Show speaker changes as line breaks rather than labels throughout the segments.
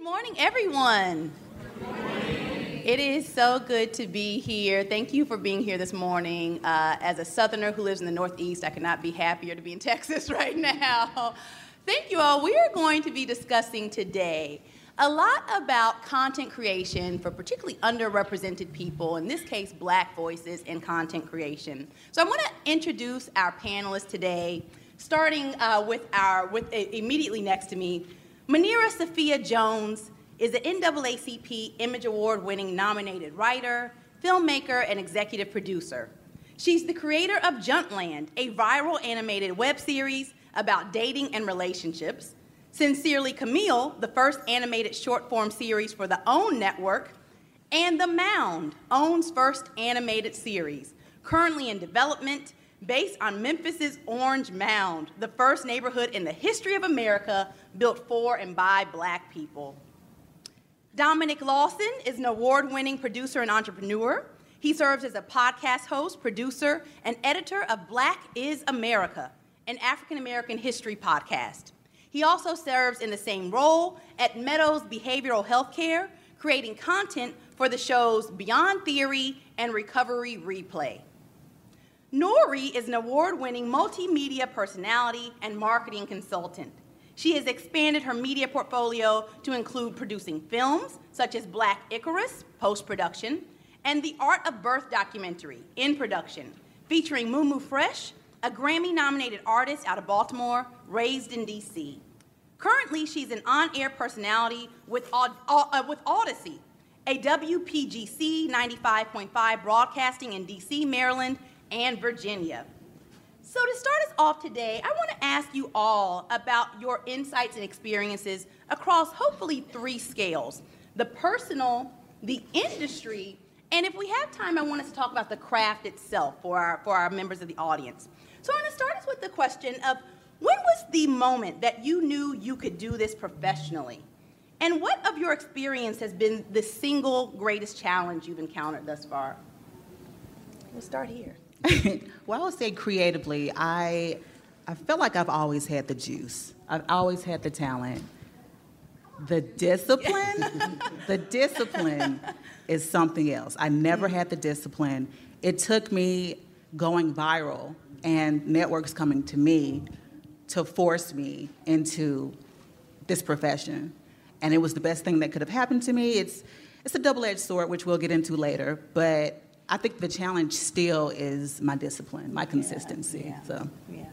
Good morning, everyone. It is so good to be here. Thank you for being here this morning. Uh, as a Southerner who lives in the Northeast, I could not be happier to be in Texas right now. Thank you all. We are going to be discussing today a lot about content creation for particularly underrepresented people, in this case, black voices in content creation. So I want to introduce our panelists today, starting uh, with our, with uh, immediately next to me, Munirah Sophia Jones is an NAACP Image Award winning nominated writer, filmmaker, and executive producer. She's the creator of Juntland, a viral animated web series about dating and relationships. Sincerely Camille, the first animated short form series for the OWN network, and The Mound, OWN's first animated series, currently in development based on Memphis's Orange Mound, the first neighborhood in the history of America built for and by black people. Dominic Lawson is an award winning producer and entrepreneur. He serves as a podcast host, producer, and editor of Black is America, an African American history podcast. He also serves in the same role at Meadows Behavioral Healthcare, creating content for the shows Beyond Theory and Recovery Replay. Nori is an award winning multimedia personality and marketing consultant. She has expanded her media portfolio to include producing films such as Black Icarus, post production, and The Art of Birth documentary, in production, featuring Mumu Fresh, a Grammy nominated artist out of Baltimore, raised in DC. Currently, she's an on air personality with, uh, with Audacy, a WPGC 95.5 broadcasting in DC, Maryland, and Virginia. So, to start us off today, I want to ask you all about your insights and experiences across hopefully three scales the personal, the industry, and if we have time, I want us to talk about the craft itself for our, for our members of the audience. So, I want to start us with the question of when was the moment that you knew you could do this professionally? And what of your experience has been the single greatest challenge you've encountered thus far? We'll start here.
well, I would say creatively, I I feel like I've always had the juice. I've always had the talent. The discipline, the discipline is something else. I never had the discipline. It took me going viral and networks coming to me to force me into this profession. And it was the best thing that could have happened to me. It's it's a double-edged sword, which we'll get into later, but I think the challenge still is my discipline, my consistency. Yeah. So. Yeah.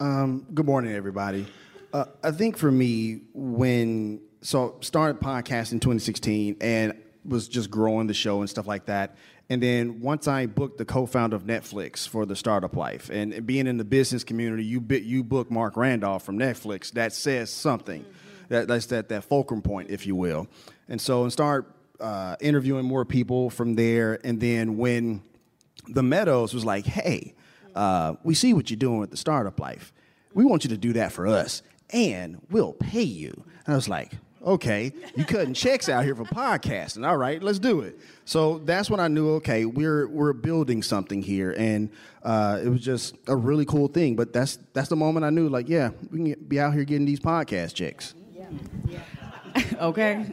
Um, good morning, everybody. Uh, I think for me, when so started podcast in 2016 and was just growing the show and stuff like that. And then once I booked the co-founder of Netflix for the startup life, and being in the business community, you bit, you book Marc Randolph from Netflix. That says something. Mm-hmm. That, that's that that fulcrum point, if you will. And so and start uh, interviewing more people from there. And then when the Meadows was like, hey, uh, we see what you're doing with the startup life. We want you to do that for us, and we'll pay you. And I was like, okay, you cutting checks out here for podcasting. All right, let's do it. So that's when I knew, okay, we're we're building something here, and uh, it was just a really cool thing. But that's that's the moment I knew, like, yeah, we can be out here getting these podcast checks. Yeah.
yeah. okay?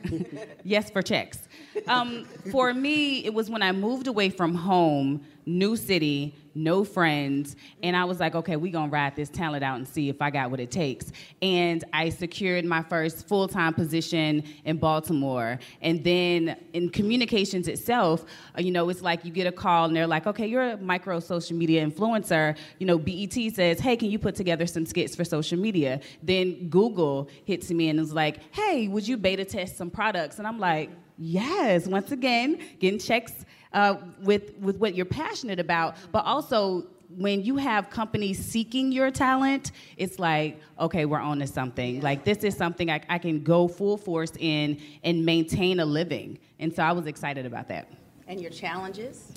yes, for checks. Um, for me, it was when I moved away from home, new city, no friends, and I was like, okay, we gonna ride this talent out and see if I got what it takes. And I secured my first full time position in Baltimore. And then in communications itself, uh, you know, it's like you get a call and they're like, okay, you're a micro social media influencer. You know, BET says, hey, can you put together some skits for social media? Then Google hits me and is like, hey, would you beta test some products? And I'm like, yes, once again, getting checks uh, with with what you're passionate about, but also when you have companies seeking your talent, it's like, okay, we're on to something. Like this is something I, I can go full force in and maintain a living. And so I was excited about that.
And your challenges?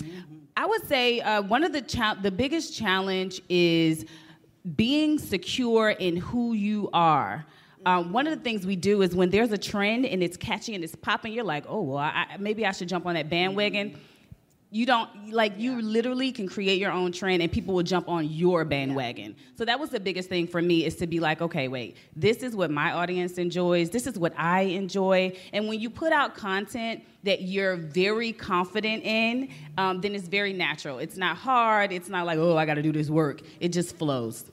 I would say uh, one of the cha- the biggest challenge is being secure in who you are. Um, one of the things we do is when there's a trend and it's catchy and it's popping, you're like, oh, well, I, maybe I should jump on that bandwagon. You don't like you literally can create your own trend and people will jump on your bandwagon. So that was the biggest thing for me is to be like okay wait this is what my audience enjoys this is what i enjoy. And when you put out content that you're very confident in um, then it's very natural. It's not hard it's not like oh i gotta do this work. It just flows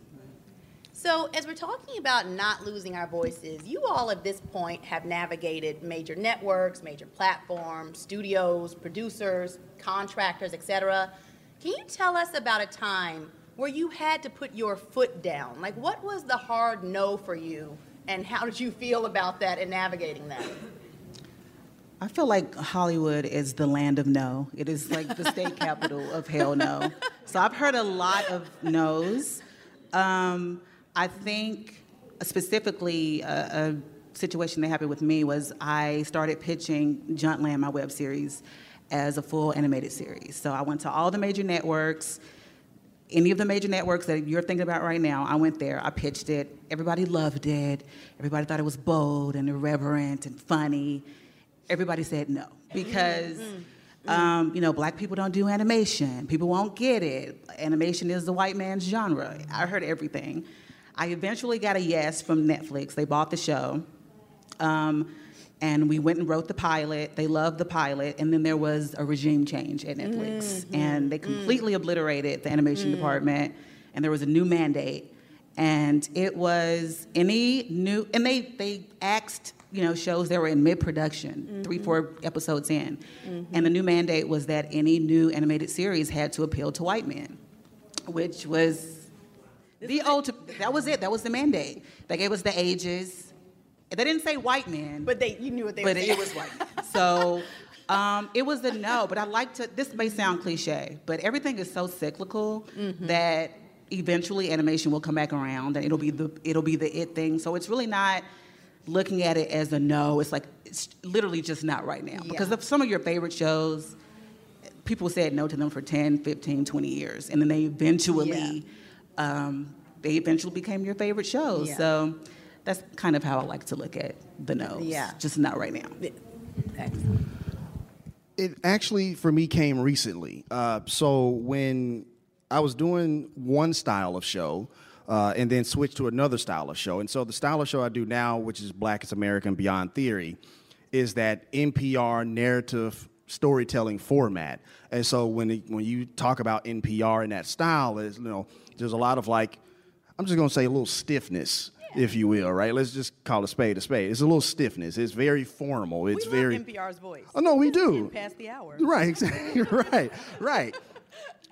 So, as we're talking about not losing our voices, you all at this point have navigated major networks, major platforms, studios, producers, contractors, etc. Can you tell us about a time where you had to put your foot down? Like, what was the hard no for you, and how did you feel about that and navigating that?
I feel like Hollywood is the land of no. It is like the state capital of hell no. So I've heard a lot of no's. Um, I think uh, specifically a, a situation that happened with me was I started pitching Juntland, my web series, as a full animated series. So I went to all the major networks, any of the major networks that you're thinking about right now, I went there, I pitched it. Everybody loved it. Everybody thought it was bold and irreverent and funny. Everybody said no because. Mm, mm, mm. Um, you know, black people don't do animation. People won't get it. Animation is the white man's genre. I heard everything. I eventually got a yes from Netflix. They bought the show. Um, and we went and wrote the pilot. They loved the pilot. And then there was a regime change at Netflix. Mm-hmm. And they completely mm. obliterated the animation mm. department. And there was a new mandate. And it was any new, and they, they asked, you know, shows that were in mid-production, three, mm-hmm. four episodes in. Mm-hmm. And the new mandate was that any new animated series had to appeal to white men, which was the ultimate, that was it. That was the mandate. They gave us the ages. They didn't say white men,
But they, you knew what they
but
were
it,
saying.
was white. So um, it was a no. But I like to. This may sound cliche, but everything is so cyclical that eventually animation will come back around, and it'll be the it'll be the it thing. So it's really not looking at it as a no. It's like it's literally just not right now because of some of your favorite shows. People said no to them for 10, 15, 20 years, and then they eventually, um, they eventually became your favorite shows.
Yeah.
So that's kind of how I like to look at the nose.
Yeah.
Just not right now.
Excellent.
It actually, for me, came recently. Uh, so when I was doing one style of show, uh, and then switched to another style of show, and so the style of show I do now, which is Black is American Beyond Theory, is that NPR narrative storytelling format. And so when it, when you talk about NPR in that style, is you know, there's a lot of like, I'm just gonna say a little stiffness. If you will, right? Let's just call a spade a spade. It's a little stiffness. It's very formal. It's
we
very.
NPR's voice.
Oh no, we do.
Past the hour.
Right, exactly. right, right.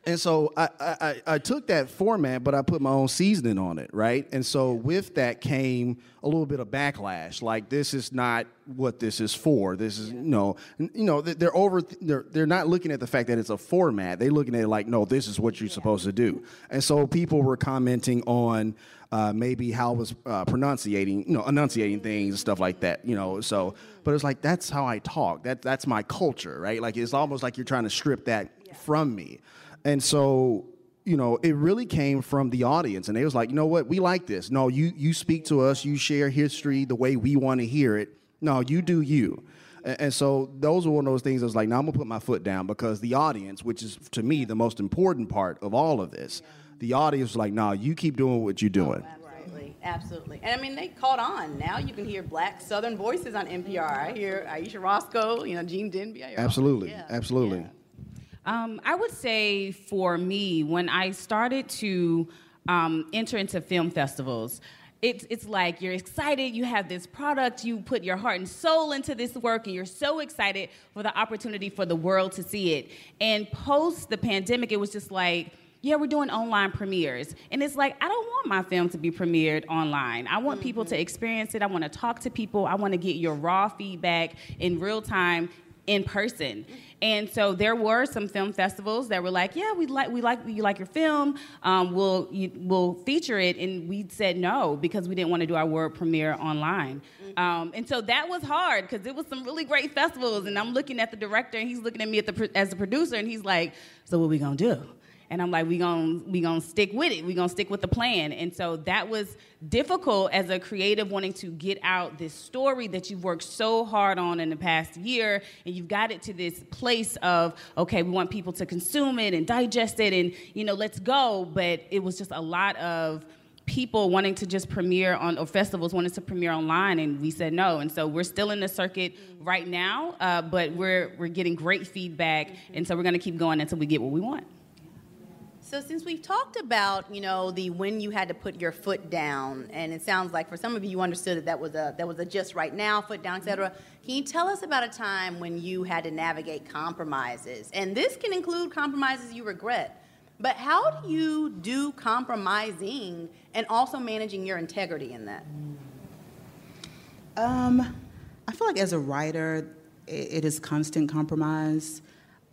And so I, I, I- I took that format, but I put my own seasoning on it, right? And so with that came a little bit of backlash. Like this is not what this is for. This is you know, you know, they- they're over. They're they're not looking at the fact that it's a format. They're looking at it like, no, this is what you're supposed to do. And so people were commenting on. Uh, maybe how I was uh, pronunciating, you know, enunciating things and stuff like that, you know. So, but it's like that's how I talk. That that's my culture, right? Like it's almost like you're trying to strip that from me. And so, you know, it really came from the audience, and they was like, you know what, we like this. No, you you speak to us, you share history the way we want to hear it. No, you do you. And, and so those were one of those things. I was like, now I'm gonna put my foot down because the audience, which is to me the most important part of all of this, the audience was like, no, you keep doing what you're doing.
Oh, absolutely, absolutely. And I mean, they caught on. Now you can hear black Southern voices on NPR. I hear Ayesha Rascoe, you know, Gene Demby. I hear all-
Absolutely,
yeah,
absolutely.
yeah.
Um, I would say for me, when I started to um, enter into film festivals, it's, it's like you're excited, you have this product, you put your heart and soul into this work, and you're so excited for the opportunity for the world to see it. And post the pandemic, it was just like, yeah, we're doing online premieres. And it's like, I don't want my film to be premiered online. I want people to experience it. I want to talk to people. I want to get your raw feedback in real time in person. And so there were some film festivals that were like, "Yeah, we like we like you like your film. Um, we'll you, we'll feature it." And we said no because we didn't want to do our world premiere online. Um, and so that was hard because it was some really great festivals. And I'm looking at the director, and he's looking at me at the, as the producer, and he's like, "So what we gonna do?" And I'm like, we gonna we gonna stick with it. We gonna stick with the plan. And so that was difficult as a creative wanting to get out this story that you've worked so hard on in the past year, and you've got it to this place of okay, we want people to consume it and digest it, and you know, let's go. But it was just a lot of people wanting to just premiere on or festivals wanting to premiere online and we said no and so we're still in the circuit right now uh, but we're we're getting great feedback and so we're going to keep going until we get what we want
so since we've talked about, you know, the when you had to put your foot down, and it sounds like for some of you, you understood that that was a that was a just right now foot down, etc. Can you tell us about a time when you had to navigate compromises? And this can include compromises you regret. But how do you do compromising and also managing your integrity in that?
Um, I feel like as a writer, it is constant compromise.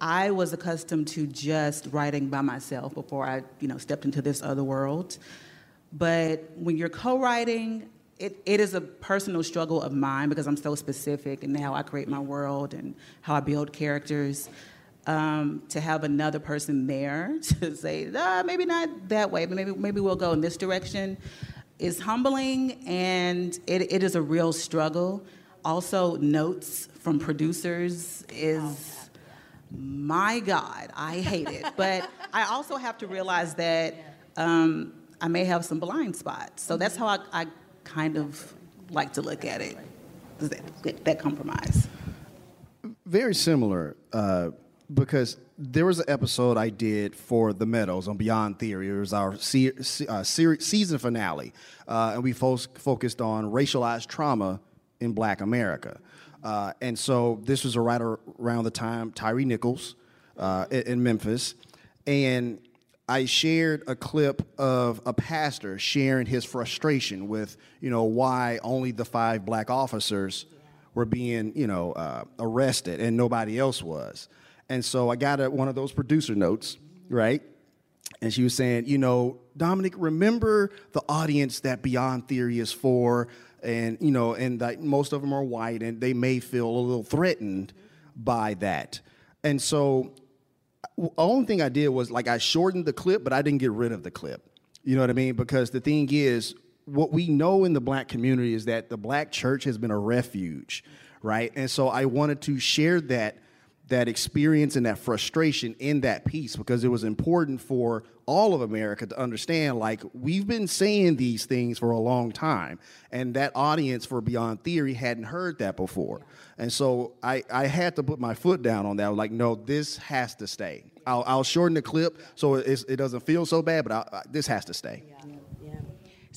I was accustomed to just writing by myself before I, you know, stepped into this other world. But when you're co-writing, it, it is a personal struggle of mine because I'm so specific in how I create my world and how I build characters. Um, to have another person there to say, ah, maybe not that way, but maybe maybe we'll go in this direction, is humbling and it, it is a real struggle. Also, notes from producers is my God, I hate it. but I also have to realize that um, I may have some blind spots. So that's how I, I kind of like to look at it, that, that compromise.
Very similar, uh, because there was an episode I did for The Meadows on Beyond Theory. It was our se- uh, season finale, uh, and we fo- focused on racialized trauma in Black America. Uh, and so this was right around the time Tyre Nichols uh, in Memphis. And I shared a clip of a pastor sharing his frustration with, you know, why only the five black officers were being, you know, uh, arrested and nobody else was. And so I got a, one of those producer notes, right? And she was saying, you know, Dominic, remember the audience that Beyond Theory is for and you know, and that most of them are white, and they may feel a little threatened by that. And so, the only thing I did was like I shortened the clip, but I didn't get rid of the clip. You know what I mean? Because the thing is, what we know in the black community is that the black church has been a refuge, right? And so I wanted to share that that experience and that frustration in that piece because it was important for all of America to understand like we've been saying these things for a long time and that audience for Beyond Theory hadn't heard that before. And so I, I had to put my foot down on that. Like, no, this has to stay. I'll, I'll shorten the clip so it doesn't feel so bad, but I, I, this has to stay. Yeah.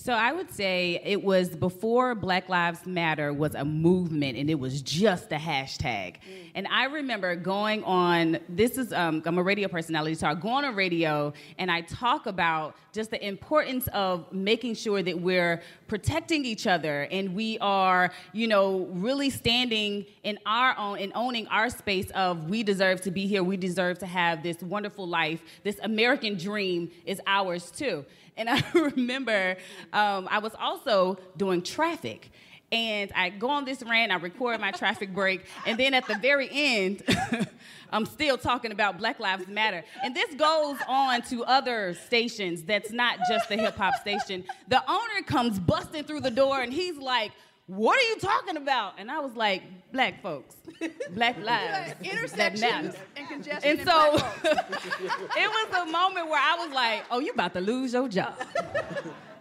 So I would say it was before Black Lives Matter was a movement and it was just a hashtag. Mm. And I remember going on, this is, um, I'm a radio personality, so I go on a radio and I talk about just the importance of making sure that we're protecting each other and we are, you know, really standing in our own and owning our space of we deserve to be here, we deserve to have this wonderful life, this American dream is ours too. And I remember um, I was also doing traffic. And I go on this rant, I record my traffic break, and then at the very end, I'm still talking about Black Lives Matter. And this goes on to other stations that's not just the hip hop station. The owner comes busting through the door and he's like, what are you talking about? And I was like, black folks, black lives,
intersections and congestion.
And so it was a moment where I was like, oh, you about to lose your job.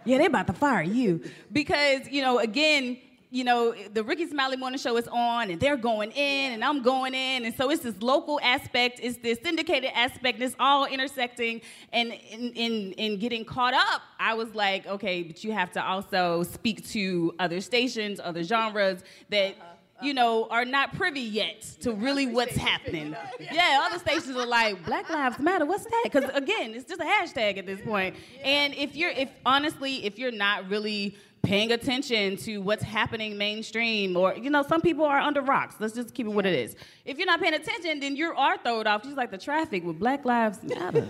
yeah, they about to fire you because you know, again, you know, the Rickey Smiley Morning Show is on and they're going in and I'm going in. And so it's this local aspect, it's this syndicated aspect, it's all intersecting. And in, in, in getting caught up, I was like, okay, but you have to also speak to other stations, other genres that. Uh-huh you know, are not privy yet to really what's happening. Yeah, other stations are like, Black Lives Matter, what's that? Because again, it's just a hashtag at this point. And if you're, if honestly, if you're not really paying attention to what's happening mainstream or you know some people are under rocks let's just keep it what it is if you're not paying attention then you are thrown off just like the traffic with black lives matter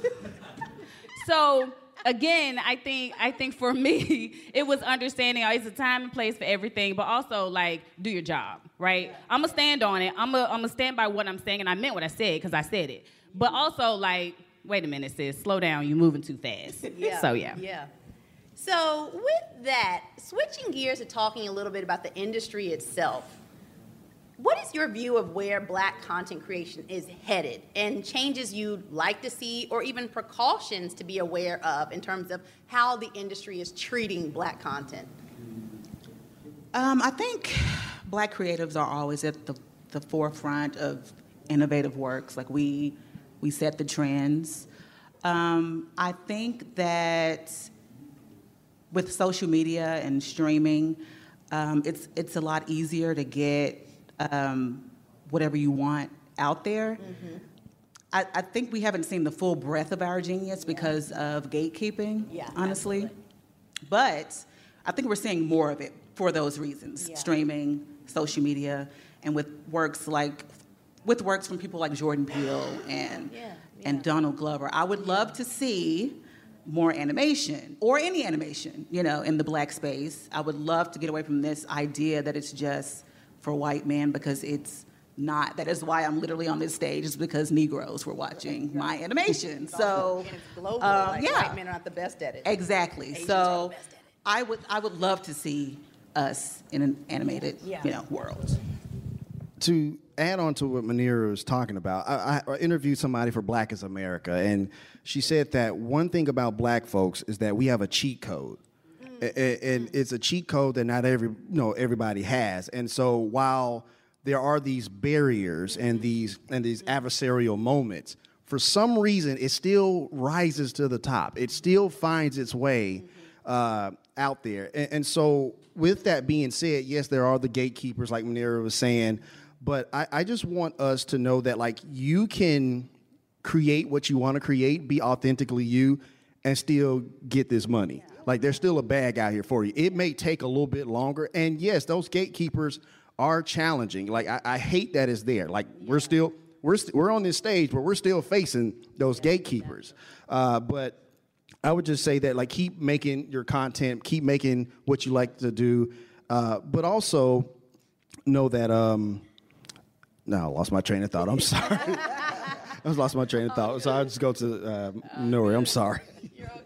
so again i think i think for me it was understanding oh, it's a time and place for everything but also like do your job right i'm gonna stand on it i'm gonna I'm stand by what i'm saying and i meant what i said because i said it but also like wait a minute, sis, slow down, you're moving too fast.
Yeah.
So yeah.
Yeah. So with that, switching gears to talking a little bit about the industry itself. What is your view of where black content creation is headed and changes you'd like to see or even precautions to be aware of in terms of how the industry is treating black content?
Um, I think black creatives are always at the, the forefront of innovative works. Like we, we set the trends. Um, I think that with social media and streaming, um, it's, it's a lot easier to get um, whatever you want out there.
Mm-hmm.
I, I think we haven't seen the full breadth of our genius because of gatekeeping,
Yeah,
honestly.
absolutely.
But I think we're seeing more of it for those reasons
Yeah.
streaming, social media, and with works like with works from people like Jordan Peele and
Yeah,
and. Donald Glover. I would love to see more animation or any animation, you know, in the black space. I would love to get away from this idea that it's just for white men because it's not. That is why I'm literally on this stage is because Negroes were watching my animation. So
and it's global.
um,
like
yeah.
white men are not the best at it.
Exactly.
Asians are the
So
best at it.
I would I would love to see us in an animated
Yeah.
you know world.
to add on to what Munirah was talking about, I, I interviewed somebody for Black is America, and she said that one thing about black folks is that we have a cheat code. And it's a cheat code that not every you know everybody has. And so while there are these barriers and these and these adversarial moments, for some reason it still rises to the top. It still finds its way uh, out there. And, and so, with that being said, yes, there are the gatekeepers, like Munirah was saying, but I, I just want us to know that, like, you can create what you want to create, be authentically you, and still get this money. Like, there's still a bag out here for you. It may take a little bit longer. And yes, those gatekeepers are challenging. Like, I, I hate that it's there. Like, we're still. We're, st- we're on this stage, but we're still facing those gatekeepers. Uh, but I would just say that like keep making your content, keep making what you like to do, uh, but also know that. Um, no, I lost my train of thought. I'm sorry. I just lost my train of thought. So I'll just go to uh, Nori. I'm sorry.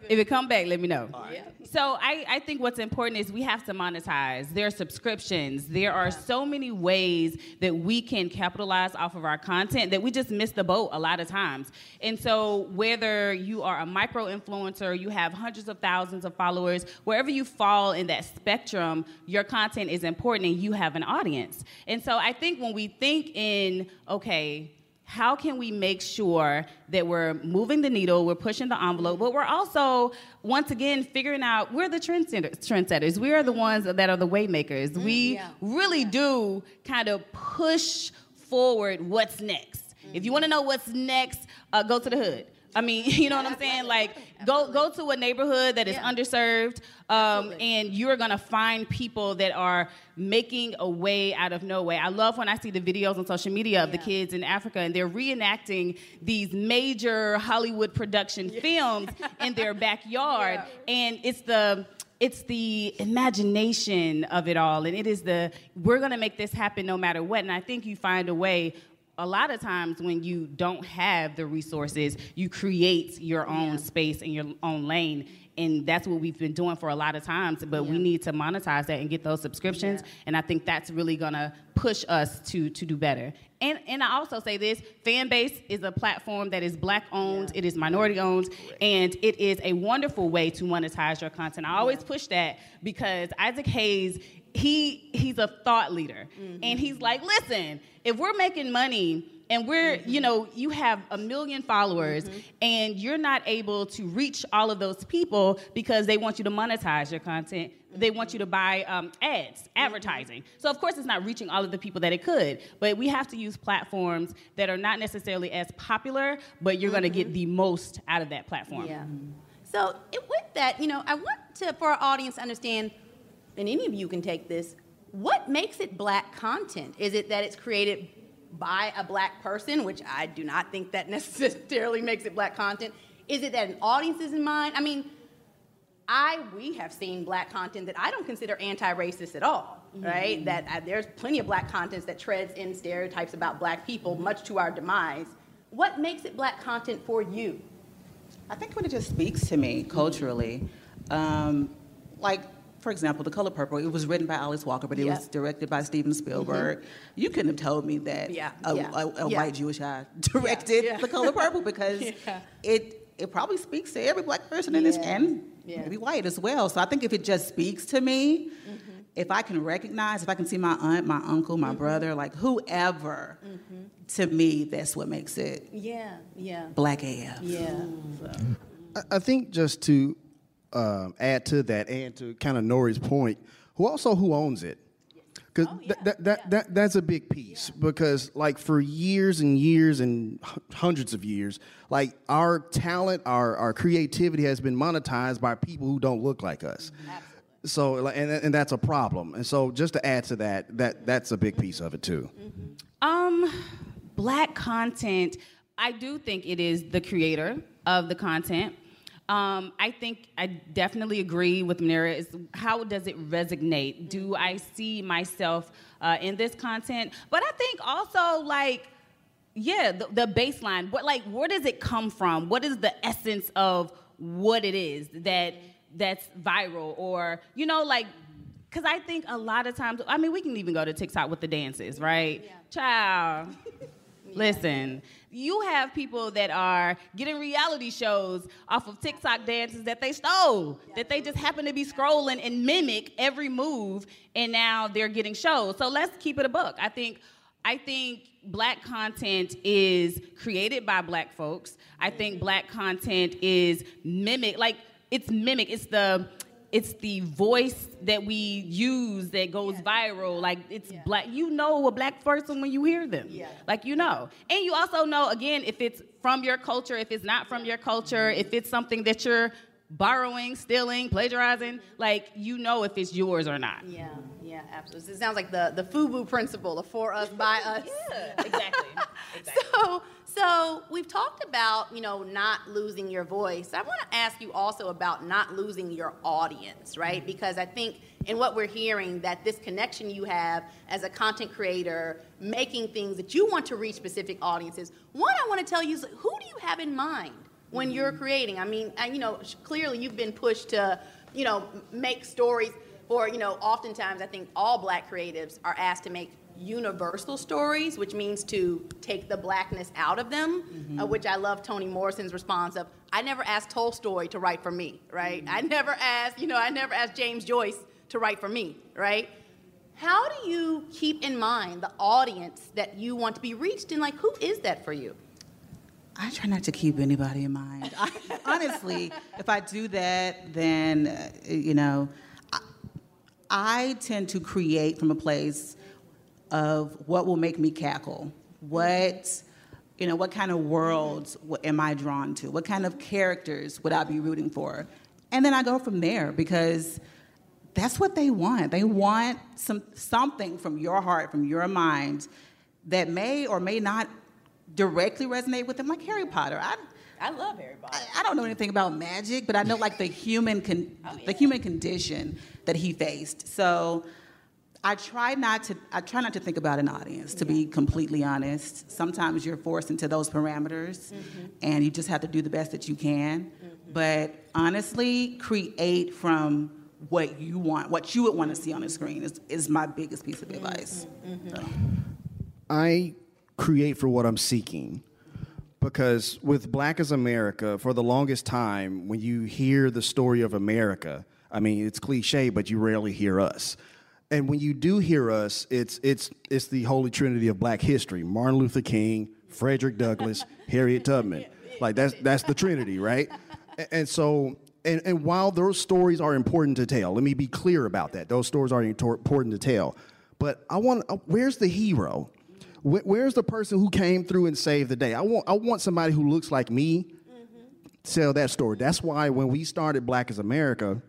If it come back, let me know. So I, I think what's important is we have to monetize. There are subscriptions. There are so many ways that we can capitalize off of our content that we just miss the boat a lot of times. And so whether you are a micro influencer, you have hundreds of thousands of followers, wherever you fall in that spectrum, your content is important and you have an audience. And so I think when we think in, okay, how can we make sure that we're moving the needle, we're pushing the envelope, but we're also, once again, figuring out we're the trendsetters. trendsetters. We are the ones that are the waymakers. we
yeah.
really do kind of push forward what's next. If you want to know what's next, uh, go to the hood. I mean, you know what I'm saying? Like, go go to a neighborhood that is
Yeah.
underserved, um, and you're gonna find people that are making a way out of no way. I love when I see the videos on social media of the kids in Africa, and they're reenacting these major Hollywood production films in their backyard, and it's the it's the imagination of it all, and it is the we're gonna make this happen no matter what. And I think you find a way a lot of times when you don't have the resources, you create your own space and your own lane. And that's what we've been doing for a lot of times, but we need to monetize that and get those subscriptions.
Yeah.
And I think that's really gonna push us to to do better. And and I also say this: fan base is a platform that is black owned,
Yeah.
it is minority owned, and it is a wonderful way to monetize your content. I always push that because Isaac Hayes, he he's a thought leader, and mm-hmm. he's like, listen, if we're making money and we're mm-hmm. you know you have a million followers mm-hmm. and you're not able to reach all of those people because they want you to monetize your content they want you to buy um, ads advertising. So of course it's not reaching all of the people that it could but we have to use platforms that are not necessarily as popular but you're going to get the most out of that platform.
Yeah. So it, with that, you know, I want to for our audience to understand, and any of you can take this. What makes it black content? Is it that it's created by a black person, which I do not think that necessarily makes it black content? Is it that an audience is in mind? I mean, I we have seen black content that I don't consider anti-racist at all, right? That uh, there's plenty of black content that treads in stereotypes about black people, much to our demise. What makes it black content for you?
I think when it just speaks to me culturally, um, like for example, The Color Purple, it was written by Alice Walker, but it
Yeah.
was directed by Steven Spielberg. You couldn't have told me that
Yeah,
a,
yeah,
a- a
yeah.
white Jewish guy directed
yeah.
The Color Purple because
Yeah.
it it probably speaks to every black person in this
Yeah.
and
Yeah.
maybe white as well. So I think if it just speaks to me,
Mm-hmm.
if I can recognize, if I can see my aunt, my uncle, my brother, like whoever,
Mm-hmm.
to me, that's what makes it
Yeah, yeah,
black AF.
yeah.
I- I think just to um, add to that and to kind of Nori's point, who also who owns it? Because
Oh, yeah,
that, that, that, that's a big piece. Because like for years and years and hundreds of years, like our talent, our, our creativity has been monetized by people who don't look like us. So like, and, and that's a problem. And so just to add to that, that that's a big piece of it too.
Um, black content. I do think it is the creator of the content. Um, I think I definitely agree with Munirah. Is how does it resonate? Do I see myself uh, in this content? But I think also like yeah, the, the baseline. What like where does it come from? What is the essence of what it is that that's viral or you know like because I think a lot of times I mean we can even go to TikTok with the dances, right? Yeah. Child. Listen, you have people that are getting reality shows off of TikTok dances that they stole, that they just happen to be scrolling and mimic every move, and now they're getting shows. So let's keep it a book. I think I think black content is created by black folks. I think black content is mimic like it's mimic. It's the it's the voice that we use that goes viral. Like it's black. You know a black person when you hear them.
Yeah.
Like you know. And you also know again if it's from your culture, if it's not from your culture, if it's something that you're borrowing, stealing, plagiarizing, mm-hmm. like you know if it's yours or not.
Yeah, yeah, absolutely. It sounds like the the FUBU principle, the for us, by us.
Yeah, exactly. exactly.
So, so we've talked about you know not losing your voice. I want to ask you also about not losing your audience, right? Because I think in what we're hearing that this connection you have as a content creator, making things that you want to reach specific audiences. One, I want to tell you is who do you have in mind when you're creating? I mean, you know, clearly you've been pushed to you know make stories. Or you know, oftentimes I think all black creatives are asked to make universal stories, which means to take the blackness out of them, uh, which I love Toni Morrison's response of, I never asked Tolstoy to write for me, right? I never asked, you know, I never asked James Joyce to write for me, right? How do you keep in mind the audience that you want to be reached and like who is that for you?
I try not to keep anybody in mind. I, honestly, if I do that, then, uh, you know, I, I tend to create from a place of what will make me cackle. What, you know, what kind of worlds am I drawn to? What kind of characters would I be rooting for? And then I go from there because that's what they want. They want some something from your heart, from your mind, that may or may not directly resonate with them, like Harry Potter. I,
I love Harry Potter.
I, I don't know anything about magic, but I know like the human con- oh, the human condition that he faced. So I try not to I try not to think about an audience, to be completely honest. Sometimes you're forced into those parameters mm-hmm. and you just have to do the best that you can. Mm-hmm. But honestly, create from what you want, what you would want to see on the screen is, is my biggest piece of advice. Mm-hmm. So.
I create for what I'm seeking. Because with Black is America, for the longest time, when you hear the story of America, I mean, it's cliche, but you rarely hear us. And when you do hear us, it's, it's, it's the holy trinity of black history Martin Luther King, Frederick Douglass, Harriet Tubman. Like, that's, that's the trinity, right? And so, and, and while those stories are important to tell, let me be clear about that. Those stories are important to tell. But I want, uh, where's the hero? Where's the person who came through and saved the day? I want, I want somebody who looks like me tell that story. That's why when we started Black is America,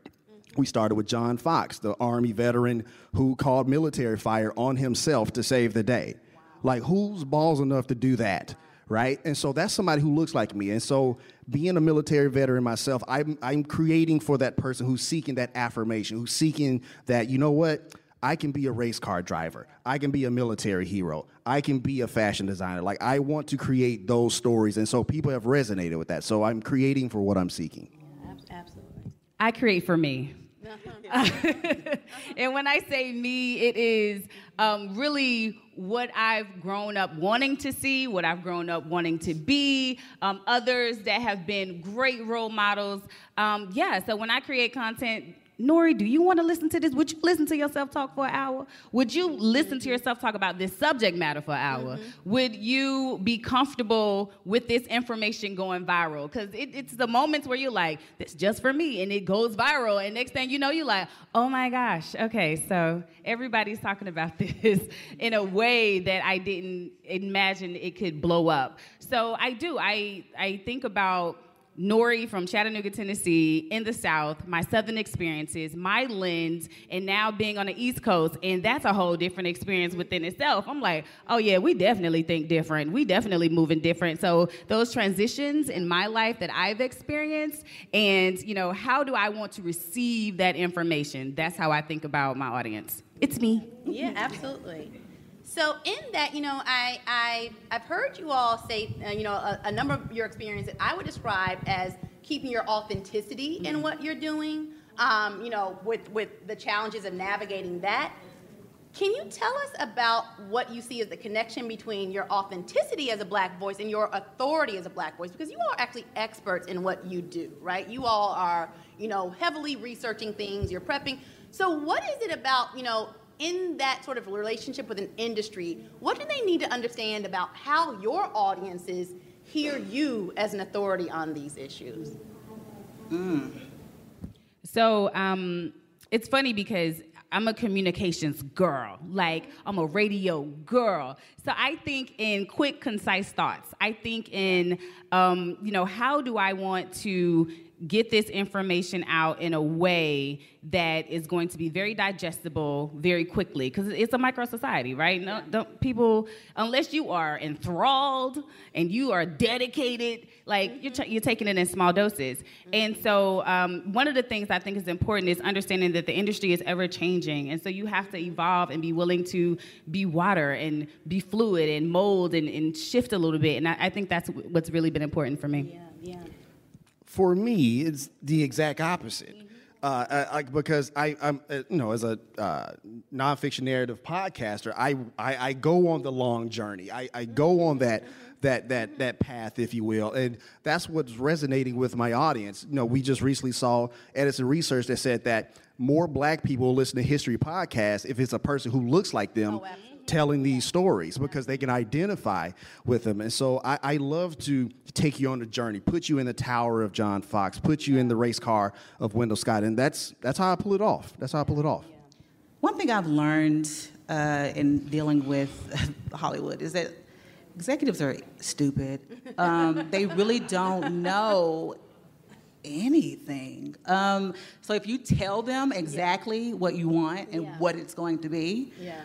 we started with John Fox, the Army veteran who called military fire on himself to save the day. Like, who's balls enough to do that? Right? And so that's somebody who looks like me. And so, being a military veteran myself, I'm, I'm creating for that person who's seeking that affirmation, who's seeking that, you know what? I can be a race car driver. I can be a military hero. I can be a fashion designer. Like I want to create those stories, and so people have resonated with that. So I'm creating for what I'm seeking.
Yeah, absolutely.
I create for me. and when I say me, it is um, really what I've grown up wanting to see, what I've grown up wanting to be, um, others that have been great role models. Um, yeah, so when I create content, Nori, do you want to listen to this? Would you listen to yourself talk for an hour? Would you listen to yourself talk about this subject matter for an hour? Mm-hmm. Would you be comfortable with this information going viral? Because it, it's the moments where you're like, this just for me, and it goes viral. And next thing you know, you're like, oh my gosh, okay, so everybody's talking about this in a way that I didn't imagine it could blow up. So I do. I, I think about Nori from Chattanooga, Tennessee, in the South, my Southern experiences, my lens, and now being on the East Coast, and that's a whole different experience within itself. I'm like, oh yeah, we definitely think different. We definitely moving different. So those transitions in my life that I've experienced, and you know, how do I want to receive that information? That's how I think about my audience. It's me.
Yeah, absolutely. So in that, you know, I, I I've heard you all say, uh, you know, a, a, number of your experiences I would describe as keeping your authenticity mm-hmm. in what you're doing. Um, you know, with with the challenges of navigating that. Can you tell us about what you see as the connection between your authenticity as a black voice and your authority as a black voice? Because you all are actually experts in what you do, right? You all are, you know, heavily researching things, you're prepping. So what is it about, you know, in that sort of relationship with an industry, what do they need to understand about how your audiences hear you as an authority on these issues?
Mm. So um, it's funny because I'm a communications girl. Like, I'm a radio girl. So I think in quick, concise thoughts. I think in, um, you know, how do I want to get this information out in a way that is going to be very digestible very quickly because it's a micro society right? No, don't people unless you are enthralled and you are dedicated like mm-hmm. you're, you're taking it in small doses. Mm-hmm. and so um, one of the things i think is important is understanding that the industry is ever changing and so you have to evolve and be willing to be water and be fluid and mold and, and shift a little bit and I, I think that's what's really been important for me.
Yeah yeah
for me, it's the exact opposite. Mm-hmm. Uh, I, because I, am uh, you know, as a uh, nonfiction narrative podcaster, I, I, I, go on the long journey. I, I go on that, that, that, that path, if you will, and that's what's resonating with my audience. You know, we just recently saw Edison research that said that more Black people listen to history podcasts if it's a person who looks like them. Oh, telling these stories because they can identify with them. And so I, I, love to take you on a journey, put you in the tower of John Fox, put you in the race car of Wendell Scott, and that's that's how I pull it off. That's how I pull it off.
One thing I've learned uh, in dealing with Hollywood is that executives are stupid. Um, they really don't know anything. Um, so if you tell them exactly yeah. what you want and yeah. what it's going to be,
yeah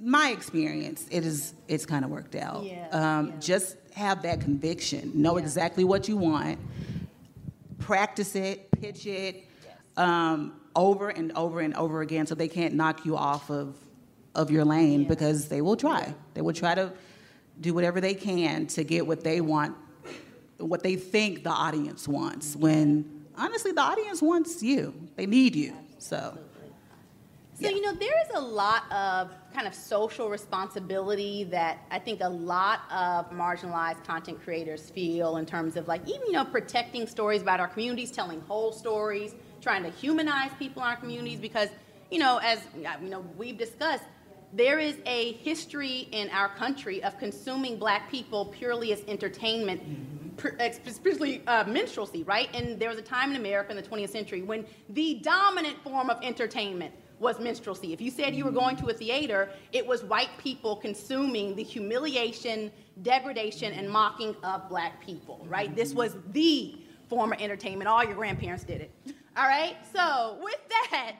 my experience, it is it's kind of worked out.
Yeah, um,
yeah. Just have that conviction, know yeah. exactly what you want, practice it, pitch it yes. um, over and over and over again, so they can't knock you off of of your lane because they will try. They will try to do whatever they can to get what they want, what they think the audience wants. When honestly, the audience wants you. They need you. So.
So, you know, there is a lot of kind of social responsibility that I think a lot of marginalized content creators feel in terms of like even, you know, protecting stories about our communities, telling whole stories, trying to humanize people in our communities because, you know, as you know, we've discussed, there is a history in our country of consuming black people purely as entertainment, mm-hmm. especially uh, minstrelsy, right? And there was a time in America in the 20th century when the dominant form of entertainment was minstrelsy. If you said you were going to a theater, it was white people consuming the humiliation, degradation, and mocking of black people, right? This was the form of entertainment. All your grandparents did it. All right? So, with that,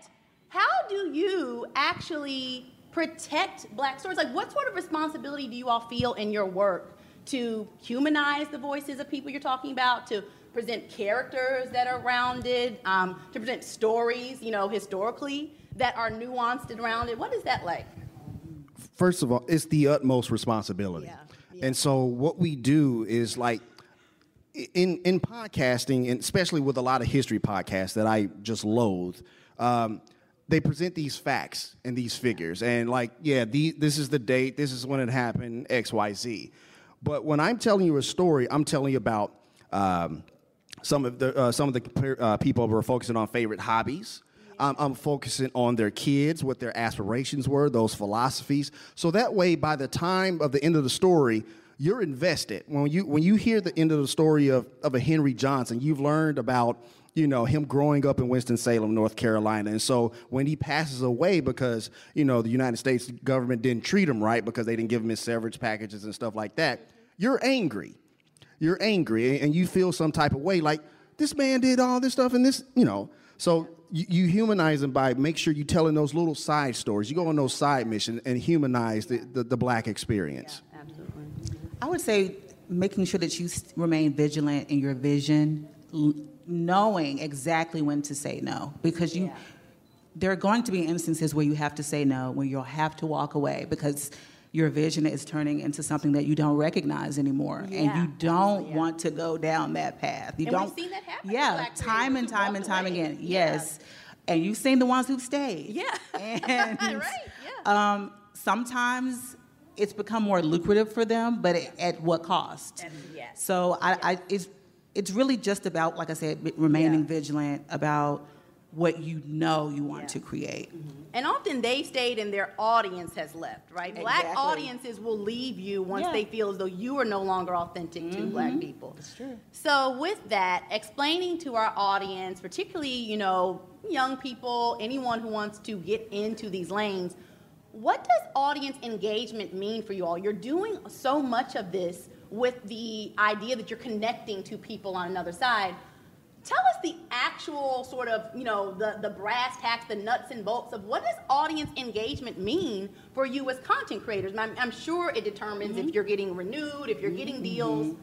how do you actually protect black stories? Like, what sort of responsibility do you all feel in your work to humanize the voices of people you're talking about, to present characters that are rounded, um, to present stories, you know, historically that are nuanced and rounded. What is that like?
First of all, it's the utmost responsibility.
Yeah, yeah.
And so what we do is like in in podcasting, and especially with a lot of history podcasts that I just loathe, um, they present these facts and these figures, and like, yeah, the, this is the date, this is when it happened, X, Y, Z. But when I'm telling you a story, I'm telling you about um, some of the uh, some of the uh, people were focusing on favorite hobbies. I'm, I'm focusing on their kids, what their aspirations were, those philosophies. So that way, by the time of the end of the story, you're invested. When you when you hear the end of the story of, of a Henry Johnson, you've learned about you know him growing up in Winston-Salem, North Carolina. And so when he passes away because, you know, the United States government didn't treat him right because they didn't give him his severance packages and stuff like that, you're angry. You're angry and you feel some type of way like this man did all this stuff and this, you know. So you, you humanize him by make sure you telling those little side stories. You go on those side missions and humanize the, the, the black experience.
absolutely.
I would say making sure that you remain vigilant in your vision, knowing exactly when to say no, because you.
Yeah.
There are going to be instances where you have to say no, where you'll have to walk away because your vision is turning into something that you don't recognize anymore, and you don't
yeah.
want to go down that path. You
And we've
don't.
seen that happen
Yeah, time and time and time
away.
again.
Yeah.
Yes, and you've seen the ones who've stayed.
Yeah.
and
right, yeah.
um, sometimes it's become more lucrative for them, but at, at what cost?
And- yes.
So I, I, it's, it's really just about, like I said, remaining
Yeah.
vigilant about what you know you want
Yeah.
to create.
And often they stayed and their audience has left, right? Black
Exactly.
audiences will leave you once
Yeah. Mm-hmm.
they feel as though you are no longer authentic to black people. That's true. So with that, explaining to our audience, particularly, you know, young people, anyone who wants to get into these lanes, what does audience engagement mean for you all? You're doing so much of this with the idea that you're connecting to people on another side. Tell us the actual sort of, you know, the, the brass tacks, the nuts and bolts of what does audience engagement mean for you as content creators? I'm, I'm sure it determines if you're getting renewed, if you're getting deals.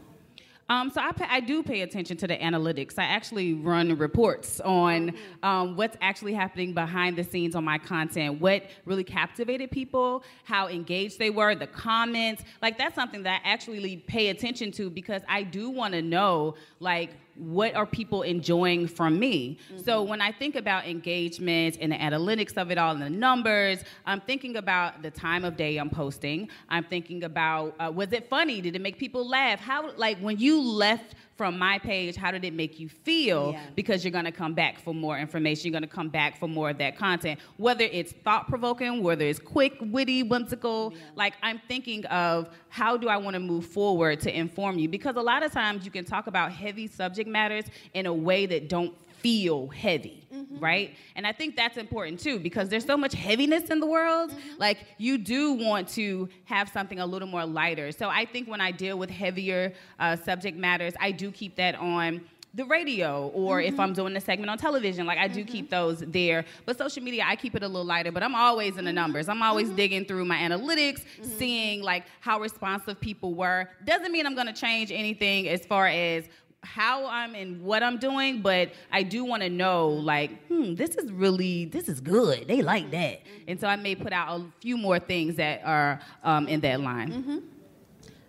Um, so I, pay, I do pay attention to the analytics. I actually run reports on um, what's actually happening behind the scenes on my content, what really captivated people, how engaged they were, the comments. Like that's something that I actually pay attention to because I do want to know like what are people enjoying from me. So when I think about engagement and the analytics of it all and the numbers, I'm thinking about the time of day I'm posting. I'm thinking about uh, was it funny? Did it make people laugh? How like when you left from my page, how did it make you feel?
Yeah.
Because you're gonna come back for more information. You're gonna come back for more of that content, whether it's thought provoking, whether it's quick, witty, whimsical. Like I'm thinking of how do I want to move forward to inform you? Because a lot of times you can talk about heavy subject matters in a way that don't feel heavy, mm-hmm. right? And I think that's important too because there's so much heaviness in the world. Mm-hmm. Like you do want to have something a little more lighter. So I think when I deal with heavier uh, subject matters, I do keep that on the radio or if mm-hmm. I'm doing a segment on television, like I do keep those there. But social media, I keep it a little lighter, but I'm always in the numbers. I'm always digging through my analytics, seeing like how responsive people were. Doesn't mean I'm gonna change anything as far as how I'm and what I'm doing, but I do want to know, like, hmm, this is really, this is good. They like that, and so I may put out a few more things that are um, in that line.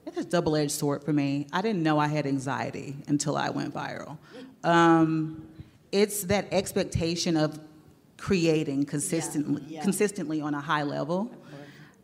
It's a double-edged sword for me. I didn't know I had anxiety until I went viral. Um, it's that expectation of creating consistently,
yeah.
consistently on a high level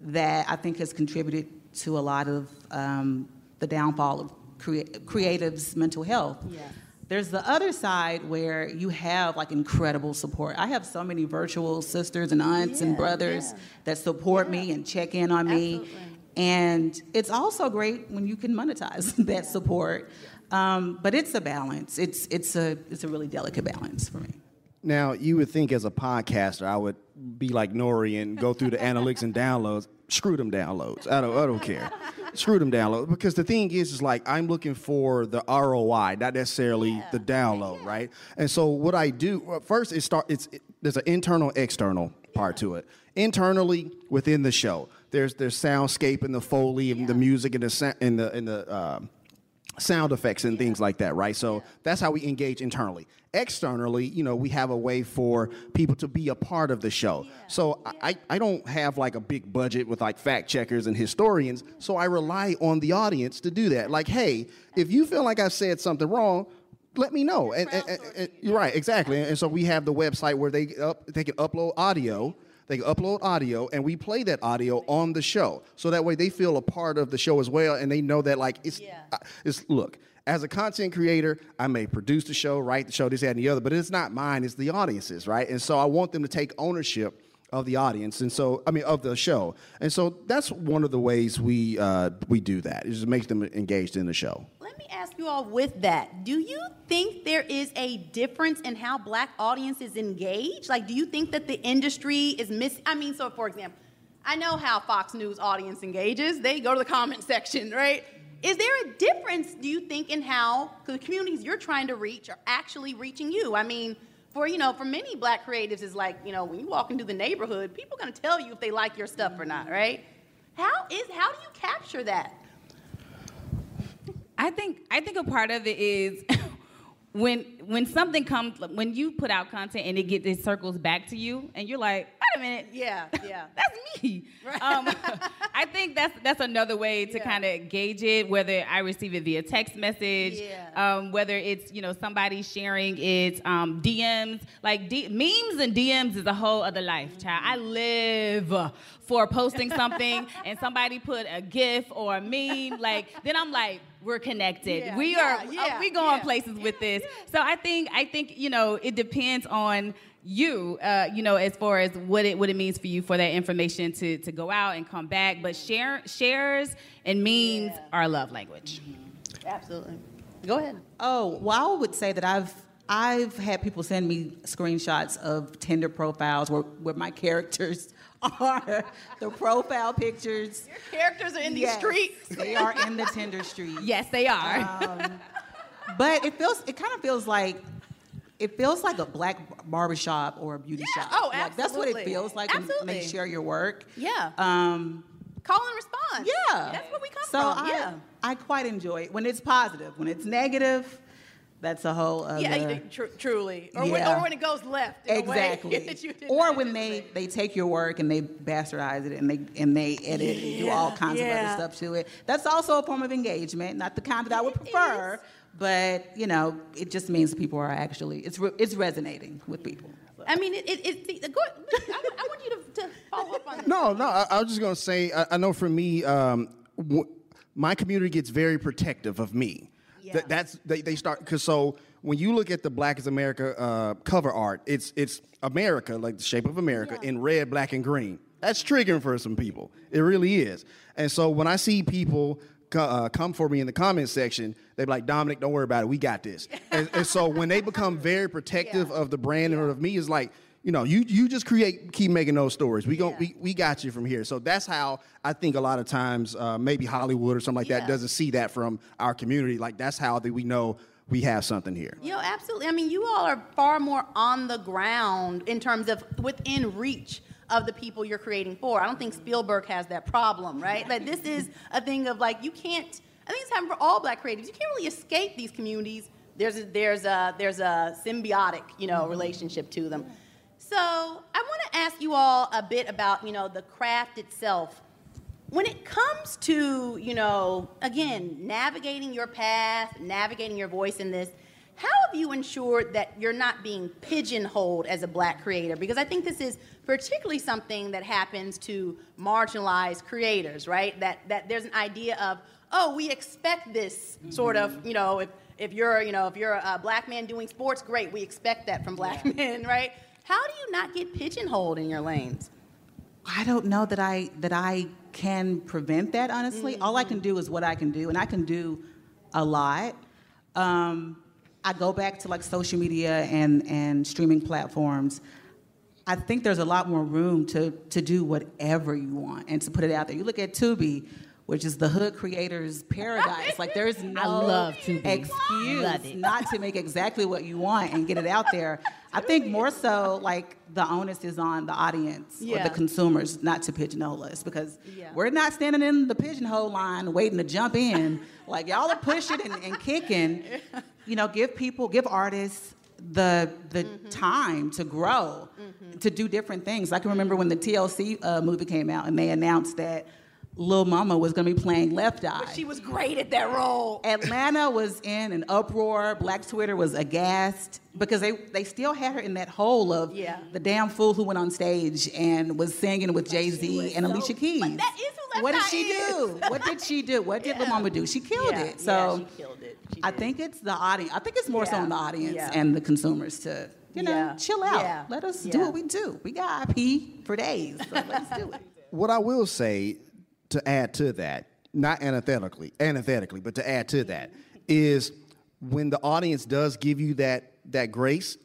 that I think has contributed to a lot of um, the downfall of crea- creatives' mental health.
Yeah.
There's the other side where you have like incredible support. I have so many virtual sisters and aunts and brothers
yeah.
that support me and check in on me.
Absolutely.
And it's also great when you can monetize that support. Um, but it's a balance. It's, it's, a, it's a really delicate balance for me.
Now, you would think as a podcaster, I would be like Nori and go through the analytics and downloads. Screw them downloads. I don't, I don't care. Screw them downloads. Because the thing is, is like I'm looking for the ROI, not necessarily the download, right? And so what I do well, first, is start. It's it, there's an internal, external part to it. Internally, within the show, there's there's soundscape and the foley and the music and the and the and the. Um, sound effects and things like that, right? So that's how we engage internally. Externally, you know, we have a way for people to be a part of the show. So I, I don't have like a big budget with like fact checkers and historians. So I rely on the audience to do that. Like, hey, if you feel like I said something wrong, let me know. And, and- and- and- you're right, exactly. And so we have the website where they up, they can upload audio. They upload audio, and we play that audio on the show. So that way, they feel a part of the show as well, and they know that like it's
Yeah.
uh, it's look. As a content creator, I may produce the show, write the show, this, that, and the other, but it's not mine, it's the audience's, right? And so I want them to take ownership of the audience, and so I mean of the show, and so that's one of the ways we uh, we do that. It just makes them engaged in the show.
Let me ask you all with that. Do you think there is a difference in how black audiences engage? Like, do you think that the industry is missing? I mean, so for example, I know how Fox News audience engages. They go to the comment section, right? Is there a difference, do you think, in how the communities you're trying to reach are actually reaching you? I mean, for you know, for many black creatives, is like you know, when you walk into the neighborhood, people are gonna tell you if they like your stuff or not, right? How is how do you capture that?
I think I think a part of it is when when something comes when you put out content and it gets it circles back to you and you're like, wait a minute,
Yeah, yeah.
that's me. Um, I think that's that's another way to
Yeah.
kind of gauge it. Whether I receive it via text message,
Yeah.
um, whether it's you know somebody sharing it, um, DMs. Like D- memes and DMs is a whole other life, child. I live for posting something and somebody put a GIF or a meme. Like then I'm like, we're connected.
Yeah,
we
yeah,
are. uh, we going
yeah.
places with this. So I think I think you know it depends on you, uh, you know, as far as what it what it means for you for that information to to go out and come back. But share shares and means
Yeah.
are love language.
Absolutely. Go ahead.
Oh, well, I would say that I've I've had people send me screenshots of Tinder profiles where, where my characters are the profile pictures.
Your characters are in these
Yes,
streets.
They are in the Tinder streets.
Yes, they are.
But it feels it kind of feels like it feels like a black barbershop or a beauty
Yeah,
shop.
oh,
Like, that's what it feels like when they share your work.
Yeah.
Um,
Call and response.
yeah.
That's what we come
so
from.
I,
yeah.
I quite enjoy it when it's positive. When it's negative, that's a whole other.
Yeah, tr- truly. Or, when, or when it goes left. In a way
Exactly.
that you did
or when they, they take your work and they bastardize it and they and they edit and do all
Yeah,
kinds of other stuff to it. That's also a form of engagement, not the kind that I would prefer,
is.
but you know, it just means people are actually it's re- it's resonating with people.
I mean, it, it, it, the- go, I, I want you to, to follow up on this.
No, no. I, I was just gonna say. I, I know for me, um, w- my community gets very protective of me.
Yeah.
That, that's they, they start because so when you look at the Black is America uh, cover art, it's it's America like the shape of America
Yeah.
in red, black, and green. That's triggering for some people. It really is. And so when I see people uh, come for me in the comment section, they be like, Dominic, don't worry about it. We got this. and, and so when they become very protective
Yeah.
of the brand and of me, it's like, you know, you you just create, keep making those stories. We
Yeah.
we, we got you from here. So that's how I think a lot of times uh, maybe Hollywood or something like
Yeah.
that doesn't see that from our community. Like that's how that we know we have something here.
Know, absolutely. I mean, you all are far more on the ground in terms of within reach of the people you're creating for. I don't think Spielberg has that problem, right? Like this is a thing of like you can't. I think it's happening for all black creatives. You can't really escape these communities. There's a, there's a there's a symbiotic you know relationship to them. So I want to ask you all a bit about you know the craft itself when it comes to, you know, again, navigating your path, navigating your voice in this, how have you ensured that you're not being pigeonholed as a black creator? Because I think this is particularly something that happens to marginalized creators, right? That that there's an idea of, oh, we expect this sort of, mm-hmm. you know, if if you're, you know, if you're a black man doing sports, great, we expect that from black men, right? How do you not get pigeonholed in your lanes?
I don't know that I that I can prevent that. Honestly, all I can do is what I can do, and I can do a lot. Um, I go back to like social media and and streaming platforms. I think there's a lot more room to to do whatever you want and to put it out there. You look at Tubi, which is the hood creators paradise. like there's no
love to be.
excuse
Love
not to make exactly what you want and get it out there. I think more so like the onus is on the audience or the consumers not to pigeonhole us because
Yeah.
we're not standing in the pigeonhole line waiting to jump in. like y'all are pushing and, and kicking. You know, give people, give artists the the
Mm-hmm.
time to grow, to do different things. I can remember when the TLC uh, movie came out and they announced that Lil Mama was going to be playing Left Eye.
But she was great at that role.
Atlanta was in an uproar. Black Twitter was aghast because they, they still had her in that hole of
Yeah.
the damn fool who went on stage and was singing with Jay Z and
so-
Alicia Keys.
but that is who Left
what did
Eye
she do? What did she do? What did Lil
Yeah.
Mama do? She killed
Yeah,
it. So
yeah, she killed it. She
I think it's the audience. I think it's more so
Yeah,
on the audience
yeah.
and the consumers to you know chill out.
yeah,
Let us do what we do. We got IP for days. So let's do it.
What I will say to add to that, not antithetically, antithetically, but to add to that, is when the audience does give you that that grace,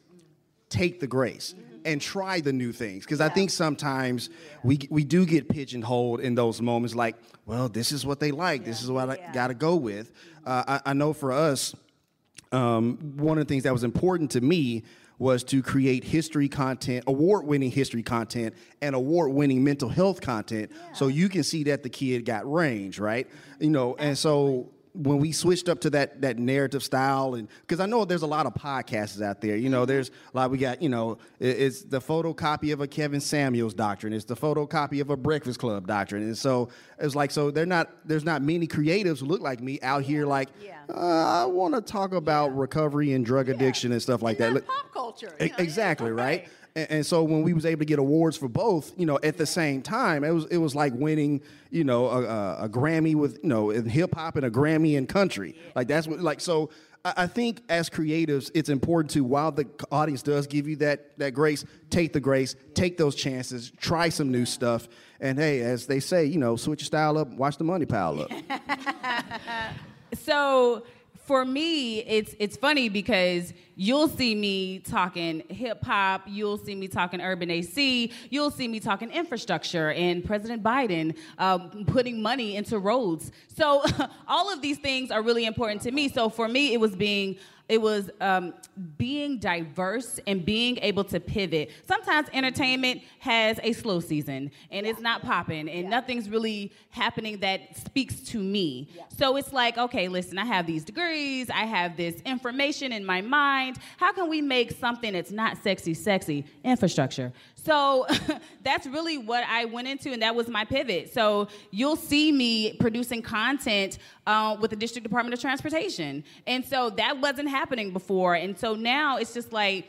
take the grace and try the new things. Because I think sometimes we we do get pigeonholed in those moments, like, well, this is what they like, this is what I
Yeah.
got to go with. Uh, I, I know for us, um, one of the things that was important to me was to create history content, award-winning history content, and award-winning mental health content, so you can see that the kid got range, right? You know, and so when we switched up to that that narrative style, and because I know there's a lot of podcasts out there, you know, there's a lot we got, you know, it- it's the photocopy of a Kevin Samuels doctrine, it's the photocopy of a Breakfast Club doctrine, and so it's like so they're not there's not many creatives who look like me out here like.
Yeah.
Uh, I want to talk about recovery and drug addiction and stuff like
And
that.
pop culture. You know,
exactly
yeah,
right. And, and so when we was able to get awards for both, you know, at the same time, it was it was like winning, you know, a, a, Grammy with you know in hip hop and a Grammy in country. Like that's what like so. I I think as creatives, it's important to while the audience does give you that that grace, take the grace, take those chances, try some new stuff, and hey, as they say, you know, switch your style up, watch the money pile up.
So for me, it's it's funny because you'll see me talking hip hop, you'll see me talking urban AC, you'll see me talking infrastructure and President Biden um, putting money into roads. So all of these things are really important to me. So for me, it was being it was um, being diverse and being able to pivot. Sometimes entertainment has a slow season and it's not popping and nothing's really happening that speaks to me. So it's like, okay, listen, I have these degrees, I have this information in my mind. How can we make something that's not sexy sexy? Infrastructure. So that's really what I went into, and that was my pivot. So you'll see me producing content uh, with the District Department of Transportation. And so that wasn't happening before. And so now it's just like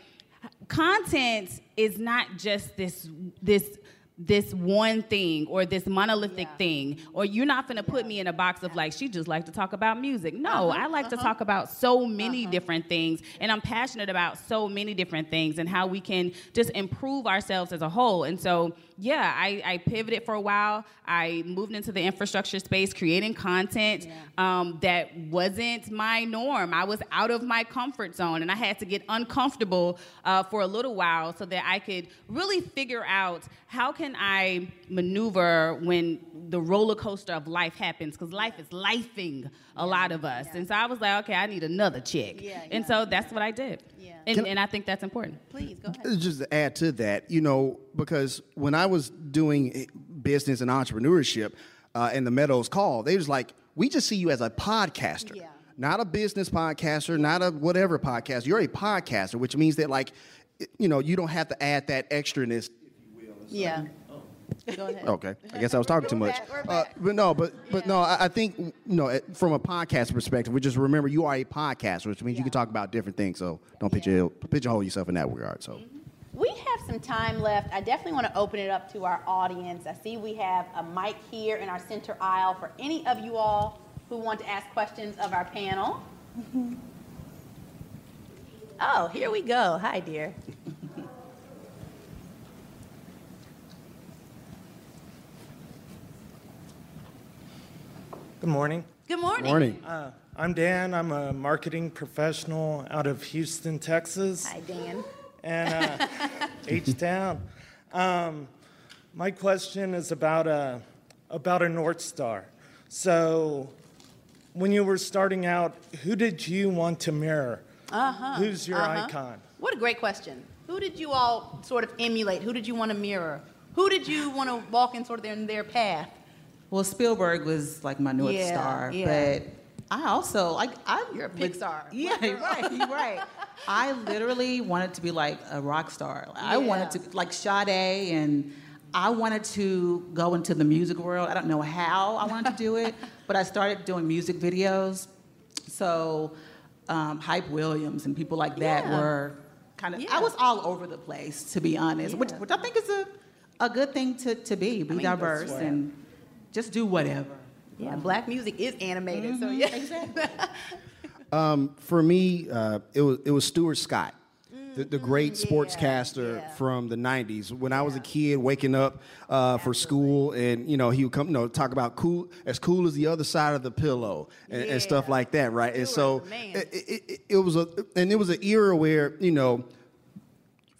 content is not just this this this one thing or this monolithic thing or you're not going to put me in a box of like she just like to talk about music. No i like to talk about so many different things and i'm passionate about so many different things and how we can just improve ourselves as a whole. And so yeah i, I pivoted for a while. I moved into the infrastructure space creating content um, that wasn't my norm. I was out of my comfort zone and i had to get uncomfortable uh, for a little while so that i could really figure out how can I maneuver when the roller coaster of life happens? Because life is lifing a lot of us. And so I was like, okay, I need another chick.
Yeah,
And
yeah.
so that's what I did.
Yeah.
And,
Can-
and I think that's important.
Please go ahead.
Uh, just to add to that, you know, because when I was doing eh, business and entrepreneurship uh, in the Meadows Call, they was like, we just see you as a podcaster.
Yeah.
Not a business podcaster, not a whatever podcast. You're a podcaster, which means that like, eh, you know, you don't have to add that extraness.
Yeah. Go ahead.
Okay, I guess I was talking too
We're
much.
back, we're
Uh,
back.
but no, but but no, I, I think you know it- from a podcast perspective, we just remember you are a podcaster, which means you can talk about different things. So don't pigeonhole, pigeonhole yourself in that regard. So.
We have some time left. I definitely want to open it up to our audience. I see we have a mic here in our center aisle for any of you all who want to ask questions of our panel. Oh, here we go. Hi, dear.
Good morning.
Good morning.
Morning.
Uh, I'm Dan. I'm a marketing professional out of Houston, Texas,
Hi, Dan.
and uh, H Town. Um, my question is about a about a North Star. So, when you were starting out, who did you want to mirror? Uh-huh. Who's your
Uh-huh.
icon?
What a great question. Who did you all sort of emulate? Who did you want to mirror? Who did you want to walk in sort of in their path?
Well, Spielberg was like my North
Yeah,
Star,
yeah.
but I also like I.
You're a Pixar.
Yeah, right, you're right. I literally wanted to be like a rock star. I wanted to like Sade, and I wanted to go into the music world. I don't know how I wanted to do it, but I started doing music videos. So, um, Hype Williams and people like that
Yeah.
were kind of.
Yeah.
I was all over the place, to be honest, which,
Yeah.
which I think is a a good thing to, to be. Be
mean,
diverse and just do whatever.
Yeah, black music is animated, so yeah.
Exactly.
For me, uh, it was it was Stuart Scott, the, the great
Mm-hmm. yeah,
sportscaster
yeah.
from the '90s. When I was a kid, waking up uh, for school, and you know he would come, you know, talk about cool as cool as the other side of the pillow and, and stuff like that, right? and so
Stuart's the man.
it, it, it, it was a and it was an era where you know.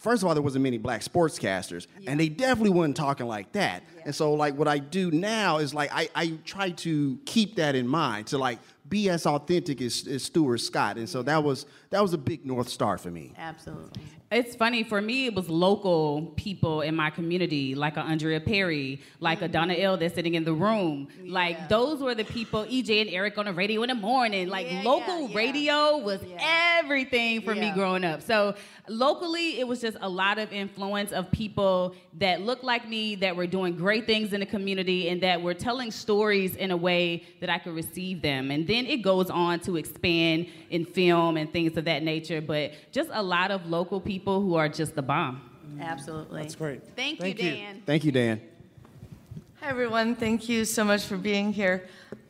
First of all, there wasn't many black sportscasters, and they definitely weren't talking like that. And so, like, what I do now is like I, I try to keep that in mind to like be as authentic as, as Stuart Scott. And so that was that was a big north star for me.
Absolutely.
It's funny for me. It was local people in my community, like a Andrea Perry, like a Donna L. that's sitting in the room. Like those were the people. EJ and Eric on the radio in the morning. Like
Yeah,
local
yeah, yeah.
radio was
Yeah.
everything for me growing up. So locally, it was just a lot of influence of people that looked like me, that were doing great things in the community, and that were telling stories in a way that I could receive them. And then it goes on to expand in film and things of that nature. But just a lot of local people who are just the bomb.
Absolutely.
That's great.
Thank,
Thank
you,
you.
Dan.
Thank you, Dan.
Hi, everyone. Thank you so much for being here.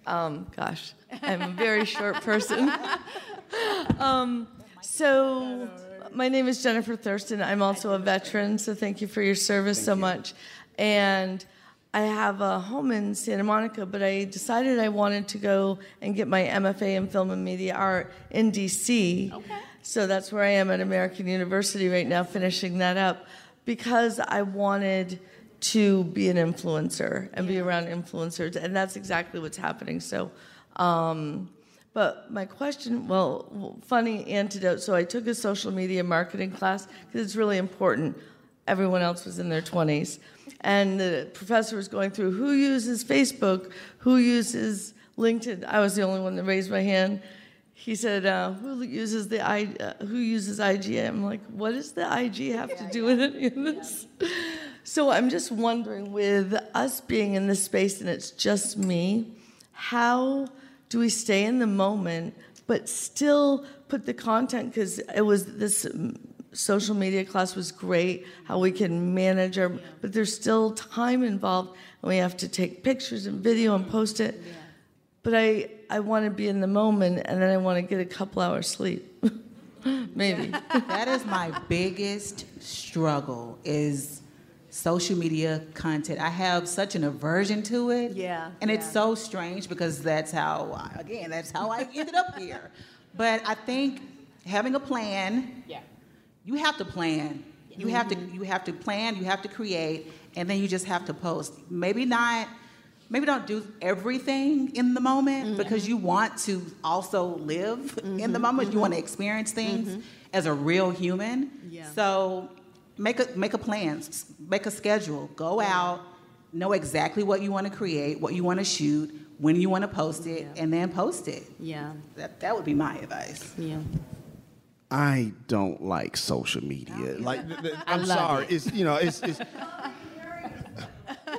Um, gosh, I'm a very short person. um, so, my name is Jennifer Thurston. I'm also a veteran, so thank you for your service so much. And I have a home in Santa Monica, but I decided I wanted to go and get my MFA in Film and Media Art in DC.
Okay.
So that's where I am at American University right now, finishing that up, because I wanted to be an influencer and be around influencers, and that's exactly what's happening. So, um, but my question, well, funny antidote. So I took a social media marketing class because it's really important. Everyone else was in their 20s. And the professor was going through who uses Facebook, who uses LinkedIn. I was the only one that raised my hand. He said, uh, "Who uses the I? Uh, who uses IG?" I'm like, "What does the IG have to do with any of this?" So I'm just wondering, with us being in this space and it's just me, how do we stay in the moment but still put the content? Because it was this social media class was great, how we can manage our, but there's still time involved, and we have to take pictures and video and post it. But I, I want to be in the moment, and then I want to get a couple hours sleep, maybe.
that is my biggest struggle is social media content. I have such an aversion to it.
Yeah,
And it's so strange because that's how I, again, that's how I ended up here. But I think having a plan,
Yeah.
You have to plan. You have to
Mm-hmm.
you have to plan, you have to create, and then you just have to post. Maybe not maybe don't do everything in the moment
Mm-hmm.
because you want to also live in the moment. You want to experience things as a real human.
Mm-hmm. Yeah.
So make a make a plan, make a schedule. Go out, know exactly what you want to create, what you want to shoot, when you want to post it, and then post it.
Yeah.
That that would be my advice.
Yeah.
I don't like social media. Like, th- th- I'm sorry.
it.
It's you know, it's. it's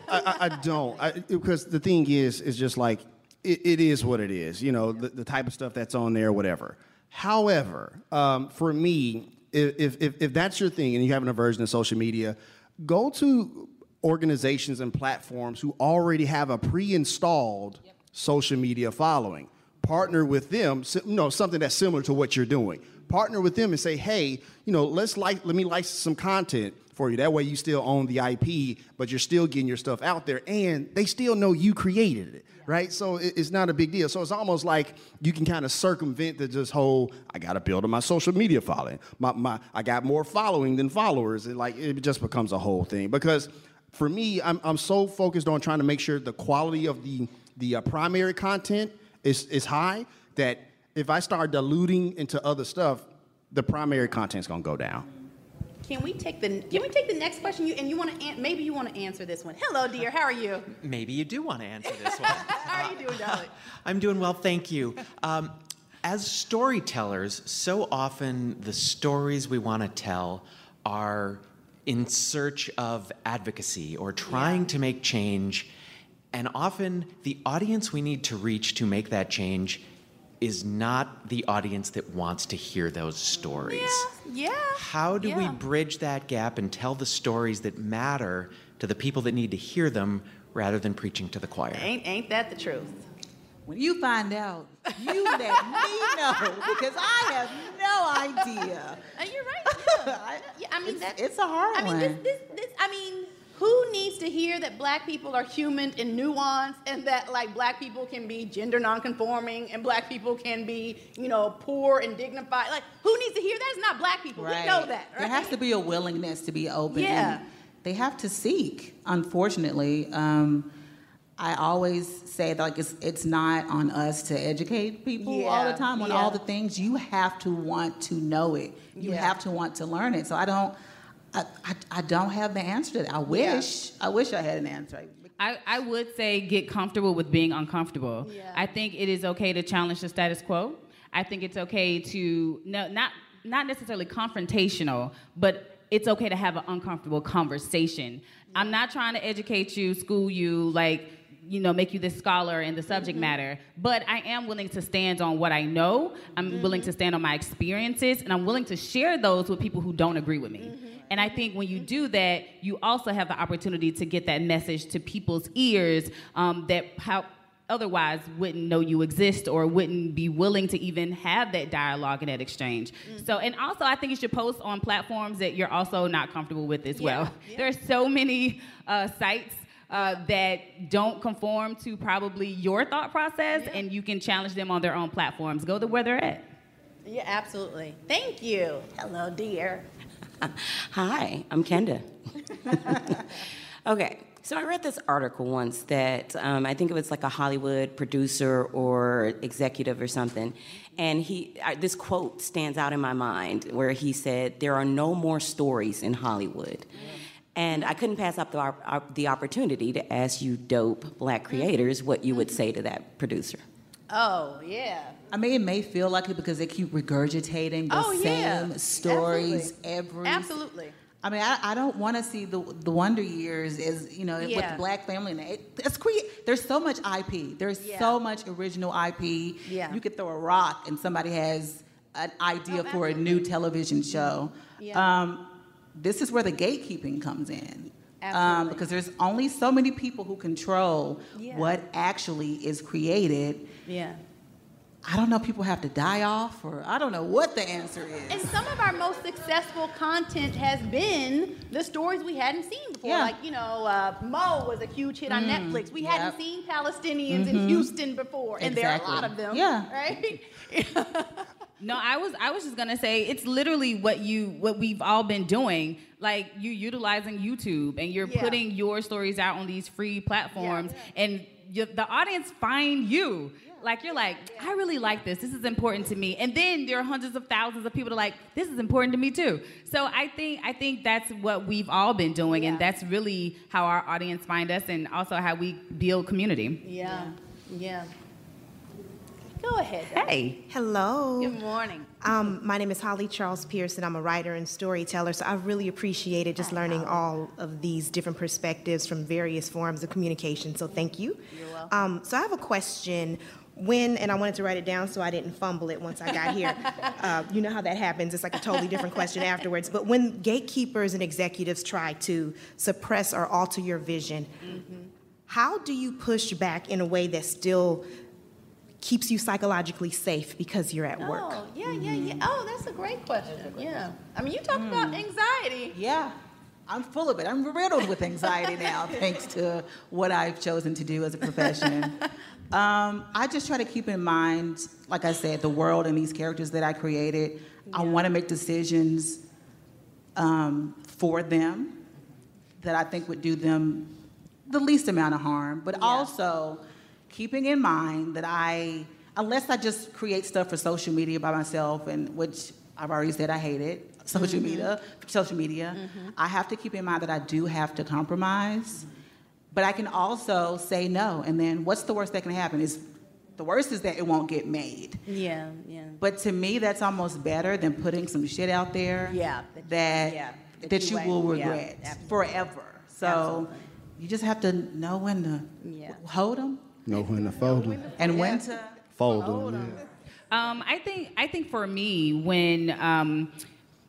I, I, I don't I, because the thing is, is just like it, it is what it is. You know, the, the type of stuff that's on there, whatever. However, um, for me, if, if if that's your thing and you have an aversion to social media, go to organizations and platforms who already have a pre-installed social media following partner with them you know something that's similar to what you're doing. Partner with them and say hey you know let's like let me license some content for you. That way you still own the ip but you're still getting your stuff out there and they still know you created it right? So it's not a big deal. So it's almost like you can kind of circumvent the just whole i gotta build on my social media following my, my i got more following than followers and like it just becomes a whole thing. Because for me I'm, I'm so focused on trying to make sure the quality of the the uh, primary content is is high, that if I start diluting into other stuff, the primary content's gonna go down.
Can we take the Can we take the next question? You and you want to an- maybe you want to answer this one. Hello, dear. How are you?
Maybe you do want to answer this one.
How are you doing, darling?
I'm doing well, thank you. Um, as storytellers, so often the stories we want to tell are in search of advocacy or trying to make change. And often the audience we need to reach to make that change is not the audience that wants to hear those stories.
Yeah. Yeah.
How do we bridge that gap and tell the stories that matter to the people that need to hear them rather than preaching to the choir?
Ain't ain't that the truth?
When you find out, you let me know because I have no idea.
Uh, you're right. Yeah.
I-
yeah, I mean
it's,
that.
it's a hard
I mean,
one.
this, this, this, I mean, who needs to hear that black people are human and nuanced and that like black people can be gender nonconforming and black people can be, you know, poor and dignified? Like, who needs to hear that? It's not black people. We know that, right?
There has to be a willingness to be open.
Yeah.
They have to seek, unfortunately. Um, I always say that like it's it's not on us to educate people all the time on
yeah.
all the things. You have to want to know it. You
Yeah.
have to want to learn it. So I don't I, I, I don't have the answer to that. I wish I wish I had an answer.
I, I would say get comfortable with being uncomfortable.
Yeah.
I think it is okay to challenge the status quo. I think it's okay to no, not not necessarily confrontational, but it's okay to have an uncomfortable conversation. I'm not trying to educate you, school you, like you know, make you this scholar in the subject
Mm-hmm.
matter. But I am willing to stand on what I know. I'm willing
Mm-hmm.
to stand on my experiences, and I'm willing to share those with people who don't agree with me.
Mm-hmm.
And I think when you do that, you also have the opportunity to get that message to people's ears um, that how otherwise wouldn't know you exist or wouldn't be willing to even have that dialogue and that exchange.
Mm-hmm.
So, and also, I think you should post on platforms that you're also not comfortable with as
Yeah,
well.
yeah.
There are so many uh, sites. Uh, that don't conform to probably your thought process, and you can challenge them on their own platforms. Go to where they're at.
Yeah, absolutely. Thank you. Hello, dear.
Hi, I'm Kenda. okay, so I read this article once that um, I think it was like a Hollywood producer or executive or something, and he this quote stands out in my mind where he said, "There are no more stories in Hollywood." And I couldn't pass up the, op- op- the opportunity to ask you, dope black creators, what you would say to that producer.
Oh, yeah.
I mean, it may feel like it because they keep regurgitating the
Oh, yeah.
same stories
Absolutely.
every.
Absolutely.
I mean, I, I don't want to see the the Wonder Years as you know with the Black family. And it, it's cre- There's so much IP. There's
Yeah.
so much original IP.
Yeah.
You could throw a rock and somebody has an idea
Oh,
for a new television show.
Yeah.
Um, this is where the gatekeeping comes in. Um,
Absolutely.
because there's only so many people who control
Yeah.
what actually is created.
Yeah.
I don't know. People have to die off, or I don't know what the answer is.
And some of our most successful content has been the stories we hadn't seen before.
Yeah.
Like, you know, uh, Mo was a huge hit on Netflix. We hadn't
yep. Mm-hmm.
seen Palestinians in Houston before, and there are a lot of them.
Yeah.
Right?
No, I was I was just gonna say it's literally what you what we've all been doing. Like you utilizing YouTube and you're
Yeah.
putting your stories out on these free platforms, and you, the audience find you. Like you're like, I really like this. This is important to me. And then there are hundreds of thousands of people that are like, this is important to me too. So I think I think that's what we've all been doing, and that's really how our audience find us, and also how we build community.
yeah. Yeah. Go ahead. Deb.
Hey. Hello.
Good morning.
Um, my name is Holly Charles Pearson. I'm a writer and storyteller, so I've really appreciated just learning all of these different perspectives from various forms of communication. So thank you.
You're welcome.
Um, so I have a question. When, and I wanted to write it down so I didn't fumble it once I got here. uh, you know how that happens. It's like a totally different question afterwards. But when gatekeepers and executives try to suppress or alter your vision, mm-hmm. how do you push back in a way that still keeps you psychologically safe because you're at work?
Oh, yeah, yeah, yeah. Mm-hmm. Oh, that's a great question. Yeah. I mean, you talk about mm. anxiety.
Yeah, I'm full of it. I'm riddled with anxiety now, thanks to what I've chosen to do as a profession. um, I just try to keep in mind, like I said, the world and these characters that I created. I want to make decisions um, for them that I think would do them the least amount of harm, but also keeping in mind that I, unless I just create stuff for social media by myself, and which I've already said I hate it, social media, social media, I have to keep in mind that I do have to compromise. But I can also say no, and then what's the worst that can happen? Is the worst is that it won't get made.
Yeah, yeah.
But to me, that's almost better than putting some shit out there
Yeah, that-
that
yeah,
that,
that
you,
you
will
ain't- yeah,
regret forever. So
Absolutely.
you just have to know when to
Yeah.
hold them
Know when to fold them.
and when to.
Fold them.
Um, I think I think for me, when um,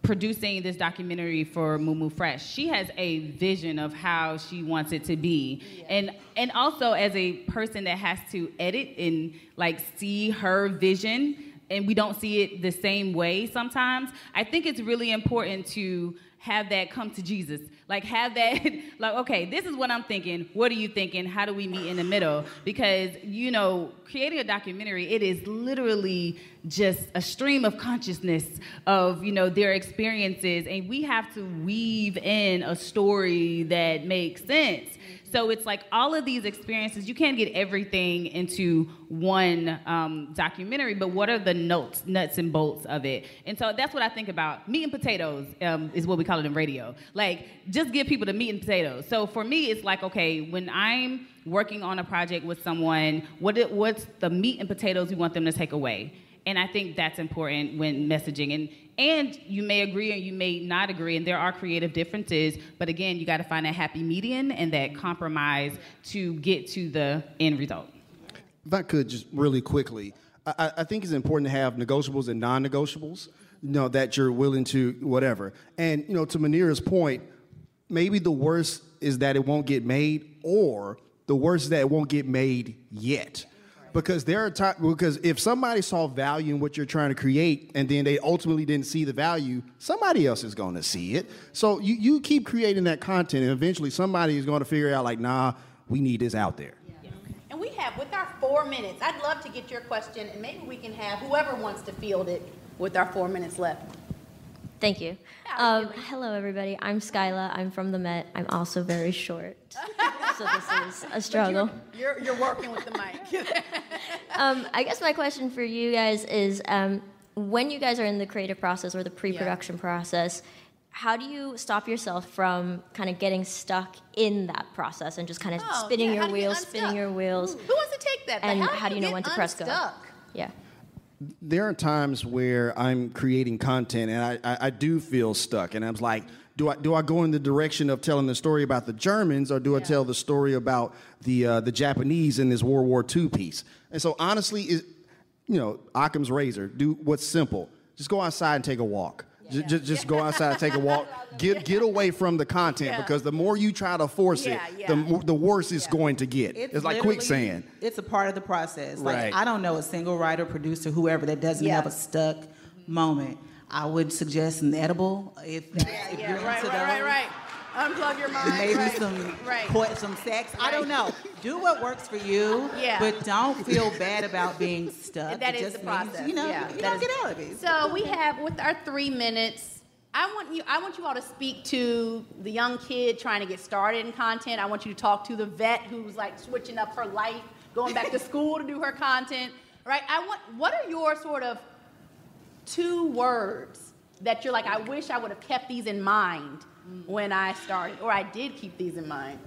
producing this documentary for Moo Fresh, she has a vision of how she wants it to be, and and also as a person that has to edit and like see her vision, and we don't see it the same way sometimes. I think it's really important to have that come to Jesus. Like have that like okay, this is what I'm thinking. What are you thinking? How do we meet in the middle? Because you know, creating a documentary, it is literally just a stream of consciousness of, you know, their experiences and we have to weave in a story that makes sense. So it's like all of these experiences, you can't get everything into one um, documentary, but what are the notes, nuts and bolts of it? And so that's what I think about. Meat and potatoes um, is what we call it in radio. Like, just give people the meat and potatoes. So for me, it's like, okay, when I'm working on a project with someone, what it, what's the meat and potatoes we want them to take away? And I think that's important when messaging. And and you may agree and you may not agree, and there are creative differences. But again, you got to find that happy median and that compromise to get to the end result.
If I could just really quickly, I, I- think it's important to have negotiables and non-negotiables. You know that you're willing to whatever. And you know, to Munirah's point, maybe the worst is that it won't get made, or the worst is that it won't get made yet. Because there are times because if somebody saw value in what you're trying to create and then they ultimately didn't see the value, somebody else is going to see it. So you, you keep creating that content and eventually somebody is going to figure out like, nah, we need this out there.
And we have, with our four minutes, I'd love to get your question, and maybe we can have whoever wants to field it with our four minutes left.
Thank you.
You
Um, hello, everybody. I'm Skyla. I'm from the Met. I'm also very short, so this is a struggle.
You're, you're working with the mic.
Um, I guess my question for you guys is um, when you guys are in the creative process or the pre production process, how do you stop yourself from kind of getting stuck in that process and just kind of
Oh,
spinning
yeah,
your
do you get
wheels, spinning your wheels?
Who wants to take that?
And
Like,
how do you know when to press go? Yeah.
there are times where I'm creating content and I, I, I do feel stuck, and I'm like, do I do I go in the direction of telling the story about the Germans, or do I tell the story about the uh, the Japanese in this World War II piece? And so honestly, it, you know, Occam's razor. Do what's simple. Just go outside and take a walk. Ju- Just, just go outside and take a walk. Get get away from the content
Yeah.
because the more you try to force
Yeah,
it,
yeah.
the mo- the worse it's going to get. It's, like quicksand.
It's a part of the process. Like
Right.
I don't know a single writer, producer, whoever that doesn't
Yeah.
have a stuck moment. I would suggest an edible if, that's, if
Yeah,
you're
right,
into
right, right, right. Unplug your mind.
Maybe
right,
some
right.
coi- some sex. I don't know. Do what works for you.
Yeah.
But don't feel bad about being stuck.
That
It
is
just
the
means,
process.
you know,
yeah,
you don't
is-
get out of it.
So we have with our three minutes. I want you. I want you all to speak to the young kid trying to get started in content. I want you to talk to the vet who's like switching up her life, going back to school to do her content. Right? I want. What are your sort of two words that you're like? I wish I would have kept these in mind when I started, or I did keep these in mind.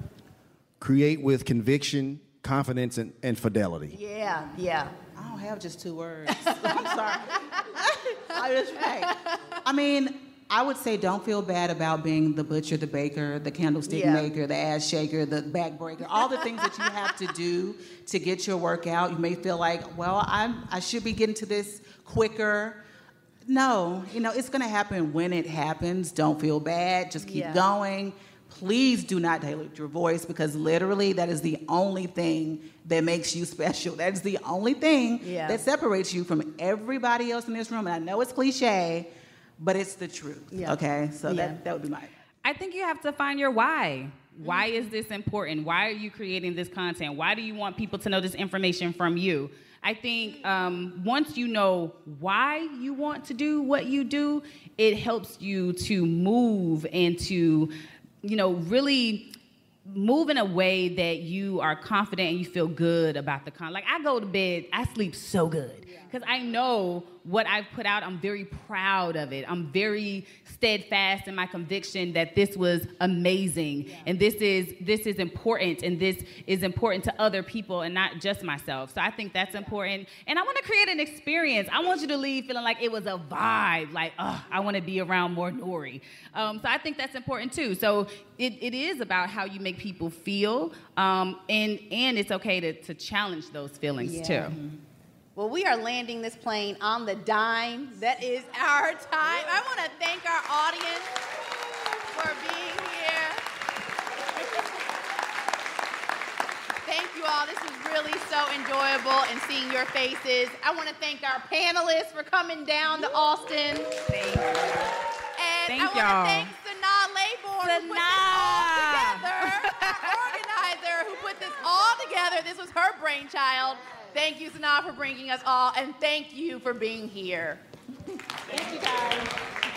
Create with conviction, confidence, and, and fidelity.
Yeah. Yeah.
I don't have just two words. I'm sorry. I just right. I mean, I would say don't feel bad about being the butcher, the baker, the candlestick
Yeah.
maker, the ass shaker, the back breaker, all the things that you have to do to get your work out. You may feel like, well, I'm I should be getting to this quicker. No, you know, it's gonna happen when it happens. Don't feel bad. Just keep
Yeah.
going. Please do not dilute your voice because literally that is the only thing that makes you special. That is the only thing
Yeah.
that separates you from everybody else in this room. And I know it's cliche, but it's the truth.
Yeah.
Okay, so
Yeah.
that, that would be my.
I think you have to find your why. Why mm. is this important? Why are you creating this content? Why do you want people to know this information from you? I think um, once you know why you want to do what you do, it helps you to move and to, you know, really move in a way that you are confident and you feel good about the con. Like I go to bed, I sleep so good because I know what I've put out. I'm very proud of it. I'm very steadfast in my conviction that this was amazing yeah. and this is this is important and this is important to other people and not just myself. So I think that's important. And I want to create an experience. I want you to leave feeling like it was a vibe, like, oh, I want to be around more Nori. Um, so I think that's important too. So it, it is about how you make people feel, um, and and it's okay to, to challenge those feelings yeah. too. Mm-hmm.
Well, we are landing this plane on the dime. That is our time. I want to thank our audience for being here. thank you all. This was really so enjoyable and seeing your faces. I want to thank our panelists for coming down to Austin.
Thank you.
And
thank
I want to thank Sanaa Laybourne who put this all together. organizer who put this all together. This was her brainchild. Thank you, Sanaa, for bringing us all, and thank you for being here. thank you, guys.